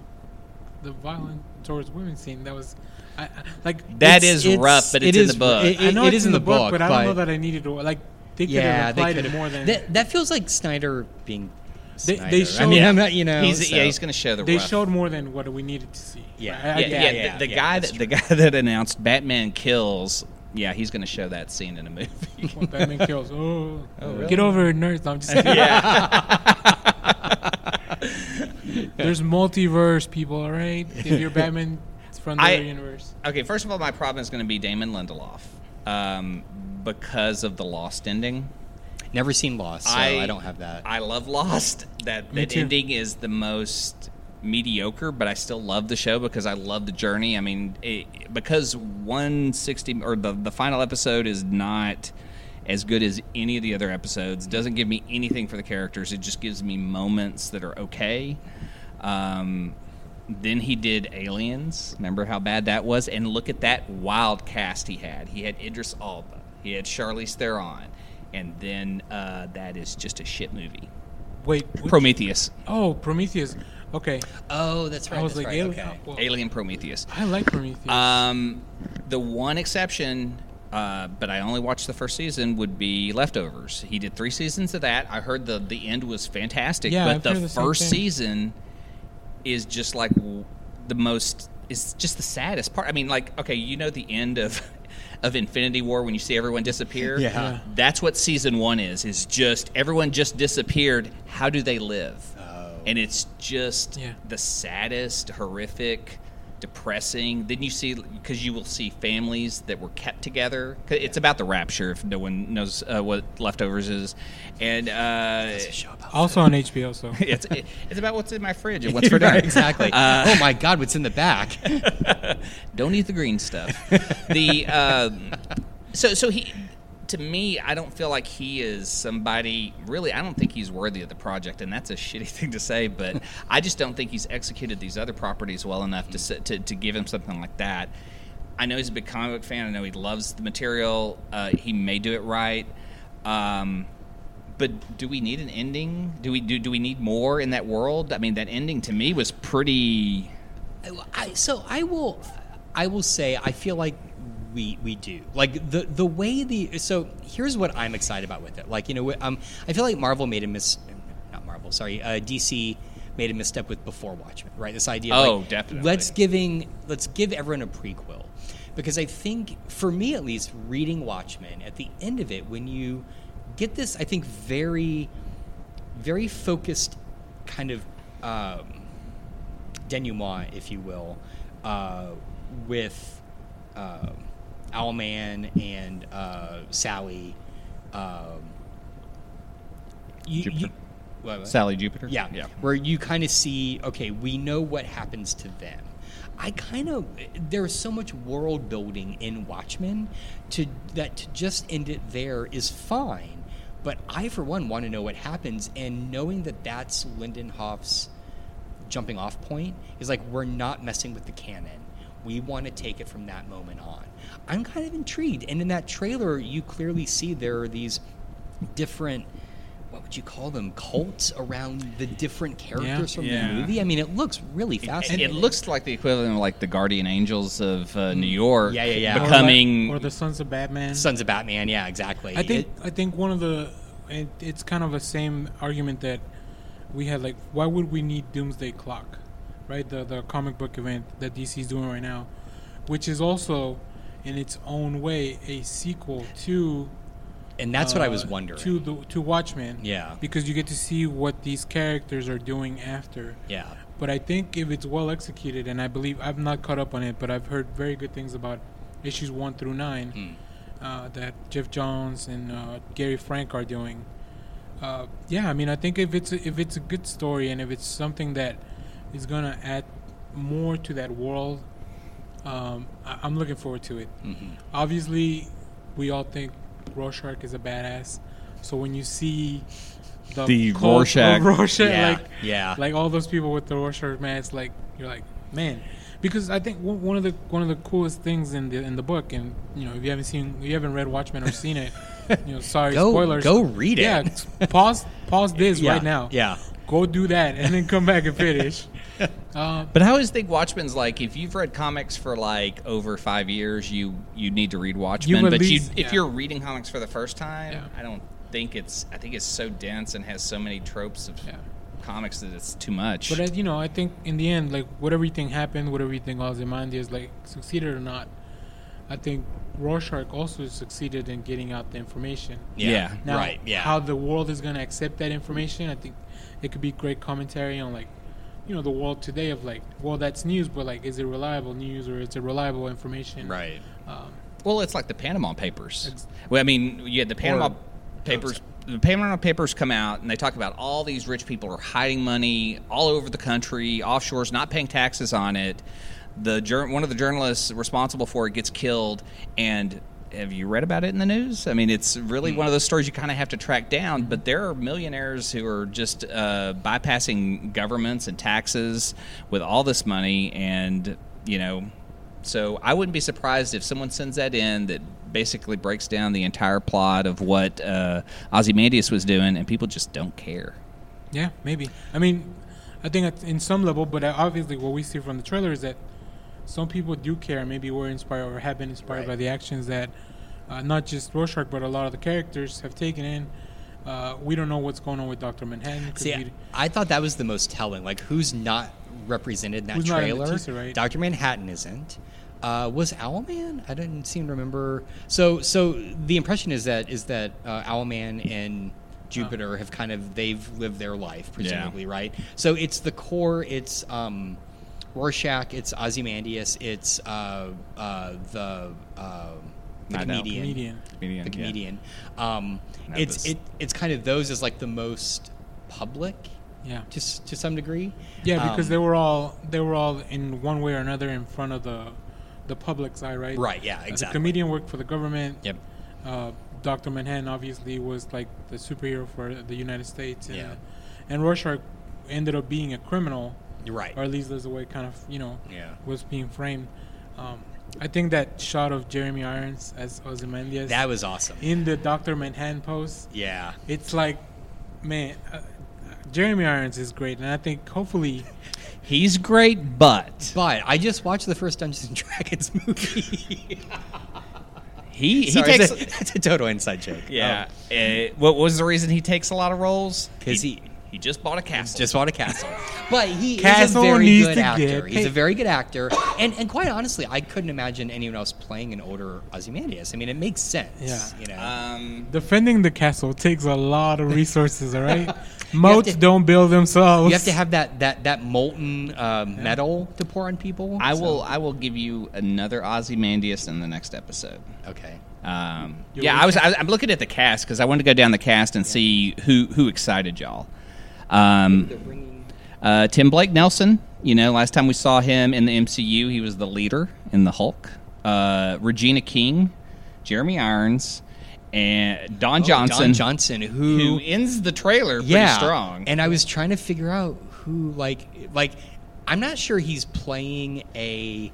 the violent towards women scene. That was, I, I, like That It's- is it's- rough, but it's it in is- the book. it- I know it it's is in the book, but I don't know that I needed to like. They could Yeah, have they applied could it more than that. That feels like Snyder being. They- Snyder. they I showed- mean, I'm not. You know. he's, so- yeah, he's going to show the they rough. showed more than what we needed to see. Yeah. I, I yeah, get yeah, yeah, the, the yeah, guy that's that the guy that announced Batman kills. Yeah, he's going to show that scene in a movie. When Batman kills. Oh, really? get over it, nerds. I'm just kidding. There's multiverse, people. All right, if you're Batman from the I- universe. okay, first of all, my problem is going to be Damon Lindelof um, because of the Lost ending. Never seen Lost, so I, I- don't have that. I love Lost. That Me that ending is the most mediocre, but I still love the show because I love the journey. I mean, it, because 160 or the the final episode is not as good as any of the other episodes. Doesn't give me anything for the characters. It just gives me moments that are okay. Um, then he did Aliens. Remember how bad that was? And look at that wild cast he had. He had Idris Elba. He had Charlize Theron. And then uh, that is just a shit movie. Wait, which- Prometheus. Oh, Prometheus. Okay, oh, that's right. I was that's like, right. Alien. okay. well, Alien Prometheus. I like Prometheus. Um, the one exception, uh, but I only watched the first season, would be Leftovers. He did three seasons of that. I heard the the end was fantastic, Yeah, but I've the heard the same first thing. season is just like the most. It's just the saddest part. I mean, like, okay, you know the end of of Infinity War when you see everyone disappear. Yeah. Yeah. That's what season one is. Is just everyone just disappeared. How do they live? And it's just Yeah. the saddest, horrific, depressing. Then you see because you will see families that were kept together. 'Cause It's about the rapture. If no one knows uh, what leftovers is, and uh, It's a show about Also on HBO, so it's it, it's about what's in my fridge and what's for dinner. Right, exactly. Uh, oh my God, what's in the back? Don't eat the green stuff. the um, so so he to me, I don't feel like he is somebody. Really, I don't think he's worthy of the project, and that's a shitty thing to say. But I just don't think he's executed these other properties well enough to to, to give him something like that. I know he's a big comic book fan. I know he loves the material. Uh, he may do it right. Um, but do we need an ending? Do we do, do we need more in that world? I mean, that ending to me was pretty. I, so I will, I will say I feel like we we do like the the way the so here's what I'm excited about with it. Like you know, um, I feel like Marvel made a mis, not Marvel, sorry, uh, DC made a misstep with Before Watchmen, right? This idea. Of Oh, like, definitely. Let's giving let's give everyone a prequel because I think for me at least, reading Watchmen at the end of it, when you get this, I think very very focused kind of. Um, denouement, if you will, uh, with uh, Owlman and uh, Sally. Um, you, Jupiter. you- what- what? Sally Jupiter. Yeah, yeah. Where you kind of see, okay, we know what happens to them. I kind of there's so much world building in Watchmen to that to just end it there is fine. But I, for one, want to know what happens, and knowing that that's Lindelof's jumping off point is like we're not messing with the canon. We want to take it from that moment on. I'm kind of intrigued, and in that trailer, you clearly see there are these different. What would you call them? Cults around the different characters from Yeah. the movie. I mean, it looks really And fascinating. it looks like the equivalent of like the guardian angels of uh, New York. Mm. Yeah, yeah, yeah. Or like- Becoming or the Sons of Batman. Sons of Batman. Yeah, exactly. I think It- I think one of the it, it's kind of the same argument that we had like why would we need Doomsday Clock, right? The the comic book event that DC is doing right now, which is also in its own way a sequel to and that's what I uh, was wondering. to the to Watchmen. Yeah. because you get to see what these characters are doing after. yeah. But I think if it's well executed, and I believe I've not caught up on it, but I've heard very good things about issues one through nine Hmm. uh, that Geoff Johns and uh, Gary Frank are doing. Uh, yeah, I mean, I think if it's a, if it's a good story and if it's something that is gonna add more to that world, um, I- I'm looking forward to it. Mm-hmm. Obviously, we all think Rorschach is a badass. So when you see the, The cult Rorschach. of Rorschach, Yeah, like yeah. like all those people with the Rorschach masks, like you're like, man, because I think one one of the one of the coolest things in the in the book, and you know, if you haven't seen, if you haven't read Watchmen or seen it, you know, sorry, Go- spoilers. go read it. Yeah, pause pause this Yeah, right now. yeah. go do that, and then come back and finish. um, But I always think Watchmen's like if you've read comics for like over five years, you you need to read Watchmen. You but least- you, if yeah. you're reading comics for the first time, Yeah. I don't think it's. I think it's so dense and has so many tropes of Yeah. comics that it's too much. But uh, you know, I think in the end, like whatever you think happened, whatever you think Ozymandias like succeeded or not, I think Rorschach also succeeded in getting out the information. Yeah. Now, right. Yeah. How the world is going to accept that information, I think it could be great commentary on like, you know, the world today of like, well, that's news, but like, is it reliable news or is it reliable information? right. Um, Well, it's like the Panama Papers. Well, I mean, yeah the Panama Or- Papers. The Panama Papers come out and they talk about all these rich people are hiding money all over the country, offshores, not paying taxes on it. The one of the journalists responsible for it gets killed, and have you read about it in the news? I mean, it's really one of those stories you kind of have to track down. But there are millionaires who are just uh, bypassing governments and taxes with all this money, and you know, so I wouldn't be surprised if someone sends that in that basically breaks down the entire plot of what uh, Ozymandias was doing, and people just don't care. yeah, maybe. I mean, I think in some level, but obviously what we see from the trailer is that some people do care. Maybe were inspired or have been inspired Right. by the actions that uh, not just Rorschach, but a lot of the characters have taken in. Uh, we don't know what's going on with Doctor Manhattan. See, we- I thought that was the most telling. Like, who's not represented in that Who's not in trailer? teaser, right? Doctor Manhattan isn't. Uh, was Owlman? I didn't seem to remember. So, so the impression is that is that uh, Owlman and Jupiter have kind of they've lived their life, presumably, right? So it's the core. It's um, Rorschach. It's Ozymandias. It's uh, uh, the uh, the Night comedian. Comedian. Comedian, The yeah. comedian. Um, it's it, it's kind of those as like the most public, Yeah. to to some degree. Yeah, because Um, they were all they were all in one way or another in front of the the public's eye, right? Right, yeah, Uh, exactly. The comedian worked for the government. Yep. Uh, Doctor Manhattan obviously was like the superhero for the United States. And, Yeah. And Rorschach ended up being a criminal, You're right. or at least there's a way kind of you know Yeah. was being framed. Um, I think that shot of Jeremy Irons as Ozymandias That was awesome. in the Doctor Manhattan pose. Yeah. It's like, man, uh, Jeremy Irons is great, and I think hopefully. He's great, but But I just watched the first Dungeons and Dragons movie. he he Sorry, takes. that's, a, that's a total inside joke. yeah. Uh, what was the reason he takes a lot of roles? 'Cause he, he- he just bought a castle. just bought a castle. But he Castle is a very needs good to actor. get He's a very good actor. And and quite honestly, I couldn't imagine anyone else playing an older Ozymandias. I mean, it makes sense. Yeah. You know. um, Defending the castle takes a lot of resources, all right? Moats to- don't build themselves. you have to have that that that molten uh, metal to pour on people. I so- will I will give you another Ozymandias in the next episode. Okay. Um, yeah, I was I, I'm looking at the cast because I wanted to go down the cast and see who who excited y'all. Um, uh, Tim Blake Nelson, you know, last time we saw him in the MCU, he was the leader in the Hulk. Uh, Regina King, Jeremy Irons, and Don Oh, Johnson, Don Johnson, who, who ends the trailer pretty yeah, strong. And I was trying to figure out who like like I'm not sure he's playing a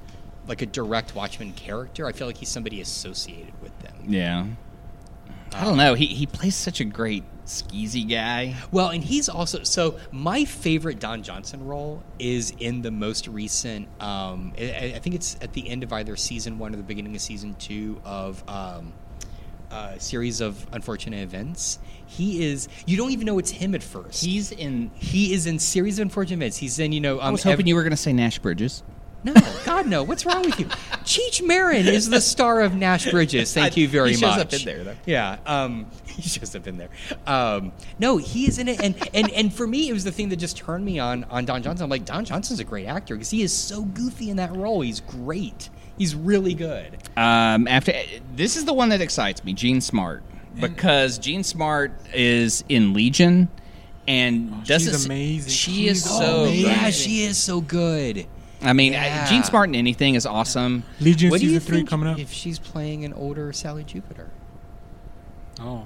like a direct Watchmen character. I feel like he's somebody associated with them. yeah, I don't know. He he plays such a great skeezy guy. Well, and he's also so my favorite Don Johnson role is in the most recent. Um, I, I think it's at the end of either season one or the beginning of season two of um, a series of unfortunate events. He is. You don't even know it's him at first. He's in. he is in series of unfortunate events. He's in. You know. Um, I was hoping ev- you were going to say Nash Bridges. No, God no. What's wrong with you? Cheech Marin is the star of Nash Bridges. Thank you very He shows much. up in there, though. Yeah, um, he shows up in there. Um, no, he is in it, and, and and for me, it was the thing that just turned me on on Don Johnson. I'm like, Don Johnson's a great actor because he is so goofy in that role. He's great. He's really good. Um, after this is the one that excites me, Jean Smart, because Jean Smart is in Legion and doesn't. she's s- amazing. She She's is so. amazing. Oh, yeah, she is so good. I mean, Yeah. Jean Smart in anything is awesome. Legion what do season you three think coming up. if she's playing an older Sally Jupiter? oh,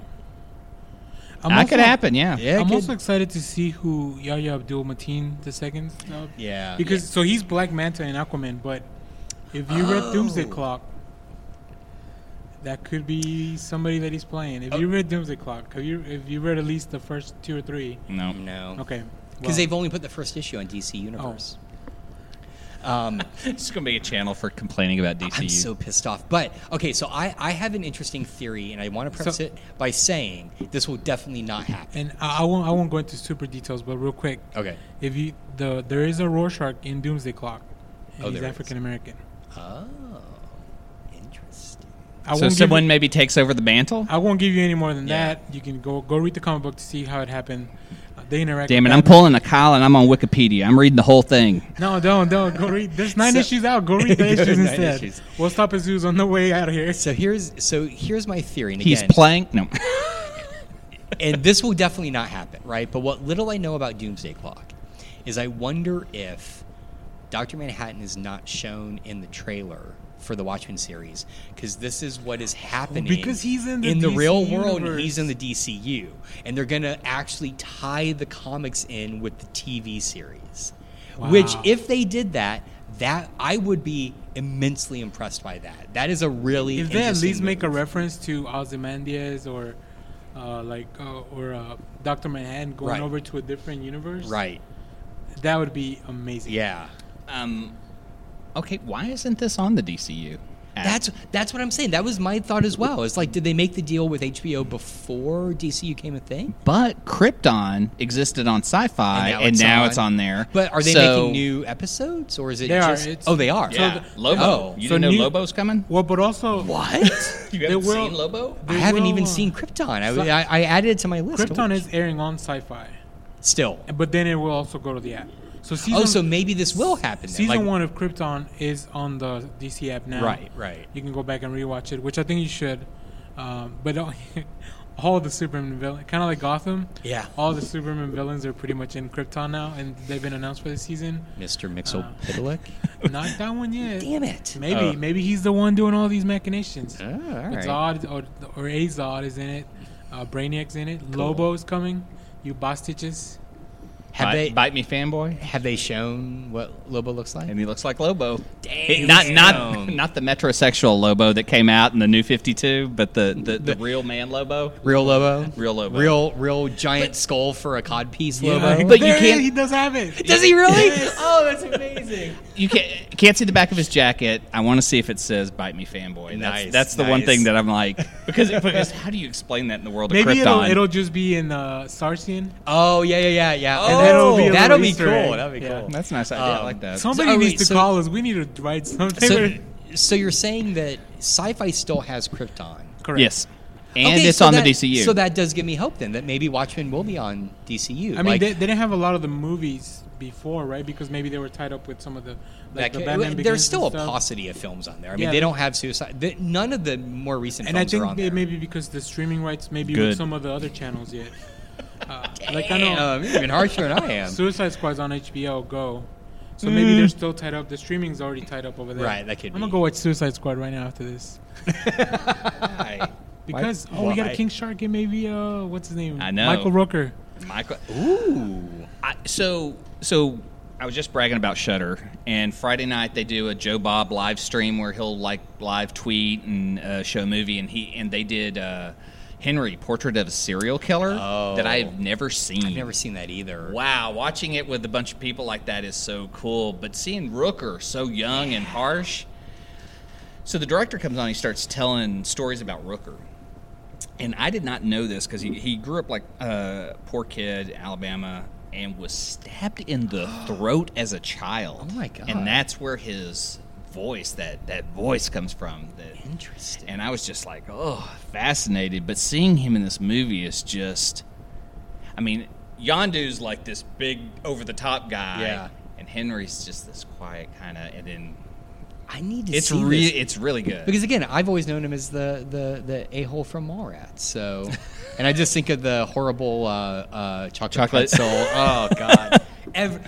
I'm That could also- happen, yeah. Yeah, I'm it also excited to see who Yahya Abdul Mateen the second. Yeah. because so he's Black Manta and Aquaman, but if you read Doomsday Oh. Clock, that could be somebody that he's playing. If Oh. you read Doomsday Clock, have you if you read at least the first two or three? No, no, Okay, because well, they've only put the first issue on DC Universe. Um, it's going to be a channel for complaining about DCU. I'm so pissed off. But okay, so I, I have an interesting theory, and I want to preface So- it by saying this will definitely not happen. and I, I won't I won't go into super details, but real quick, Okay. if you the there is a Rorschach in Doomsday Clock, and Oh, he's. African American. Oh, interesting. I so someone you, maybe takes over the mantle. I won't give you any more than Yeah. that. You can go go read the comic book to see how it happened. They interact. Damn it! I'm pulling a Kyle and I'm on Wikipedia. I'm reading the whole thing. No, don't, don't. Go read. There's nine So- issues out. Go read the Go issues read nine instead. issues. We'll stop at zoos on the way out of here. So here's so here's my theory. And He's again, playing. No, and this will definitely not happen, right? But what little I know about Doomsday Clock is I wonder if Doctor Manhattan is not shown in the trailer for the Watchmen series because this is what is happening because he's in the DC real world and universe. he's in the DCU, and they're gonna actually tie the comics in with the TV series. Which, if they did that, that I would be immensely impressed by that. That is a really If they at interesting least make a reference to Ozymandias or, uh, like, uh, or uh, Doctor Manhattan going Right. over to a different universe, right, That would be amazing. yeah. um, okay. Why isn't this on the DCU? That's that's what I'm saying. That was my thought as well. It's like, did they make the deal with HBO before DCU came a thing? But Krypton existed on Sci-Fi, And now and it's now on. it's on there. But are they So- making new episodes, or is it They are. just? It's- oh, they are. Yeah, the- Lobo. Oh. you So didn't know new- Lobo's coming? Well, but also What? You They haven't will- seen Lobo? I haven't will, even uh, seen Krypton. I, so- I, I added it to my list. Krypton is airing on Sci-Fi, still. but then it will also go to the app. So season Oh, so maybe this will happen. Season like, one of Krypton is on the DC app now. Right, right. You can go back and rewatch it, which I think you should. Um, but all, all the Superman villains, kind of like Gotham. Yeah. All the Superman villains are pretty much in Krypton now, and they've been announced for the season. Mr. Uh, Mixel Not that one yet. Damn it. Maybe, Oh. maybe he's the one doing all these machinations. Oh, all right. Zod or, or a Zod is in it. Uh, Brainiac's in it. Lobo's coming. You Bostiches. Have bite, they bite me, fanboy. have they shown what Lobo looks like? And he looks like Lobo. Damn. Not not not the metrosexual Lobo that came out in the new Fifty Two, but the, the, the, The- real man Lobo. Real Lobo. Real Lobo. Real real giant skull for a codpiece Lobo. But you can't- He does have it. Does he really? Yes. Oh, that's amazing. You can't can't see the back of his jacket. I want to see if it says "Bite Me, fanboy." That's, Nice, that's the one thing that I'm like because because how do you explain that in the world of Maybe it'll, it'll just be in uh, Starsian. Oh yeah yeah yeah yeah. Oh, that'll be a that'll be cool. egg. That'll be Yeah. cool. that's a nice idea. I Um, like that. Somebody So- oh, needs wait, to so- call us. We need to write something. So, so you're saying that sci-fi still has Krypton? Correct. yes, and Okay, it's so on that- the DCU. So that does give me hope then that maybe Watchmen will be on DCU. I mean, Like, they, they didn't have a lot of the movies before, right? Because maybe they were tied up with some of the like that the could- Batman there's still a and stuff. paucity of films on there. I mean, Yeah, they don't have Suicide. The, none of the more recent And I films are think on it there. may be because the streaming rights maybe Good. with some of the other channels yet. Uh, like I know Damn, you're even harsher than I am. Suicide Squad's on HBO Go, so maybe they're still tied up. The streaming's already tied up over there. Right, that could I'm be. gonna go watch Suicide Squad right now after this Why? because oh, we got why? a King Shark and maybe uh, what's his name? I know. Michael Rooker. Michael. Ooh. I, so so I was just bragging about Shudder, and Friday night they do a Joe Bob live stream where he'll like live tweet and uh, show a movie, and he and they did uh, Henry Portrait of a Serial Killer Oh. that I've never seen. I've never seen that either. Wow, watching it with a bunch of people like that is so cool. But seeing Rooker so young and harsh. So the director comes on, he starts telling stories about Rooker. And I did not know this because he, he grew up like a poor kid, Alabama, and was stabbed in the throat as a child. Oh my God. And that's where his voice, that, that voice comes from. That, Interesting. and I was just like, oh, fascinated. But seeing him in this movie is just, I mean, Yondu's like this big, over the top guy, Yeah. and Henry's just this quiet kind of, and then I need to it's see really, this. it's really good. Because again, I've always known him as the the, the a hole from Mallrats. So, and I just think of the horrible uh, uh, chocolate, Chocolate. pretzel. Oh God. Ever,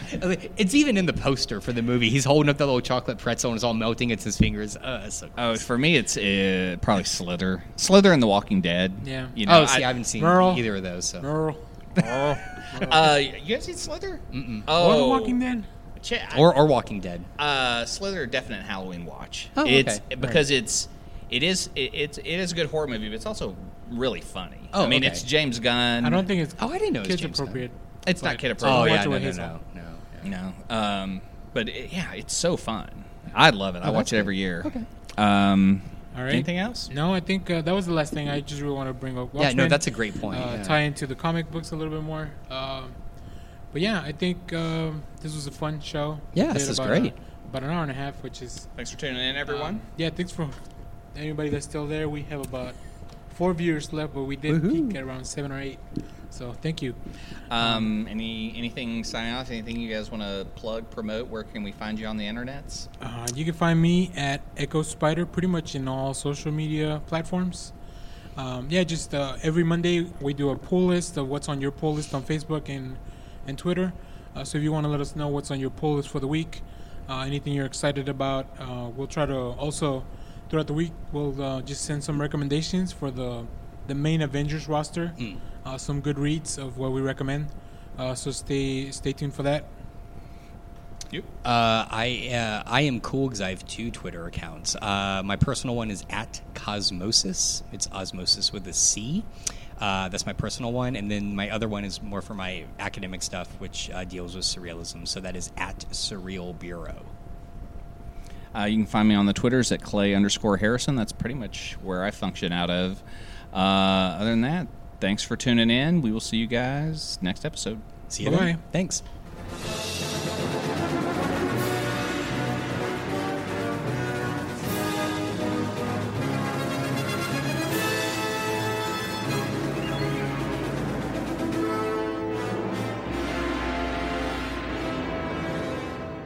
it's even in the poster for the movie. He's holding up the little chocolate pretzel and it's all melting. It's his fingers. Uh, so oh, for me, it's uh, probably Slither, Slither and The Walking Dead. Yeah. you know, oh, see, I, haven't seen Merle. either of those. So Earl. Uh, you guys seen Slither? Mm-mm. What Oh, Walking Dead? Che- or or Walking Dead. Uh, Slither, definite Halloween watch. Oh, okay. it's because it's it is it, it's it is a good horror movie, but it's also really funny. Oh, I mean, okay. it's James Gunn. I don't think it's Oh, I didn't know it was kids James Gunn. Appropriate. it's not but- kid Oh appropriate. watch yeah, it no, with no, no, own. no. You know, um, but it, yeah, it's so fun. I love it. I Oh, watch that's it every year. Okay. Um, All right. Anything else? No, I think uh, that was the last thing. I just really want to bring up. Yeah, no, that's a great point. Uh, yeah. Tie into the comic books a little bit more. Um, but yeah, I think um, this was a fun show. Yeah, We this did is great. A, about an hour and a half, which is Thanks for tuning in, everyone. um, yeah, thanks for anybody that's still there. We have about four viewers left, but we did Woohoo. peak at around seven or eight. So thank you. Um, any anything sign off? Anything you guys want to plug, promote? Where can we find you on the internets? Uh, you can find me at Echo Spider pretty much in all social media platforms. Um, yeah, just uh, every Monday we do a pull list of what's on your pull list on Facebook and and Twitter. Uh, so if you want to let us know what's on your pull list for the week, uh, anything you're excited about, uh, we'll try to also throughout the week we'll uh, just send some recommendations for the the main Avengers roster. Mm. Uh, some good reads of what we recommend. Uh, so stay stay tuned for that. You. Uh, I uh, I am cool because I have two Twitter accounts. Uh, my personal one is at Cosmosis. It's Osmosis with a C. Uh, that's my personal one, and then my other one is more for my academic stuff, which uh, deals with surrealism. So that is at Surreal Bureau. Uh, you can find me on the Twitters at Clay underscore Harrison. That's pretty much where I function out of. Uh, other than that, thanks for tuning in. We will see you guys next episode. See you. Bye. Thanks.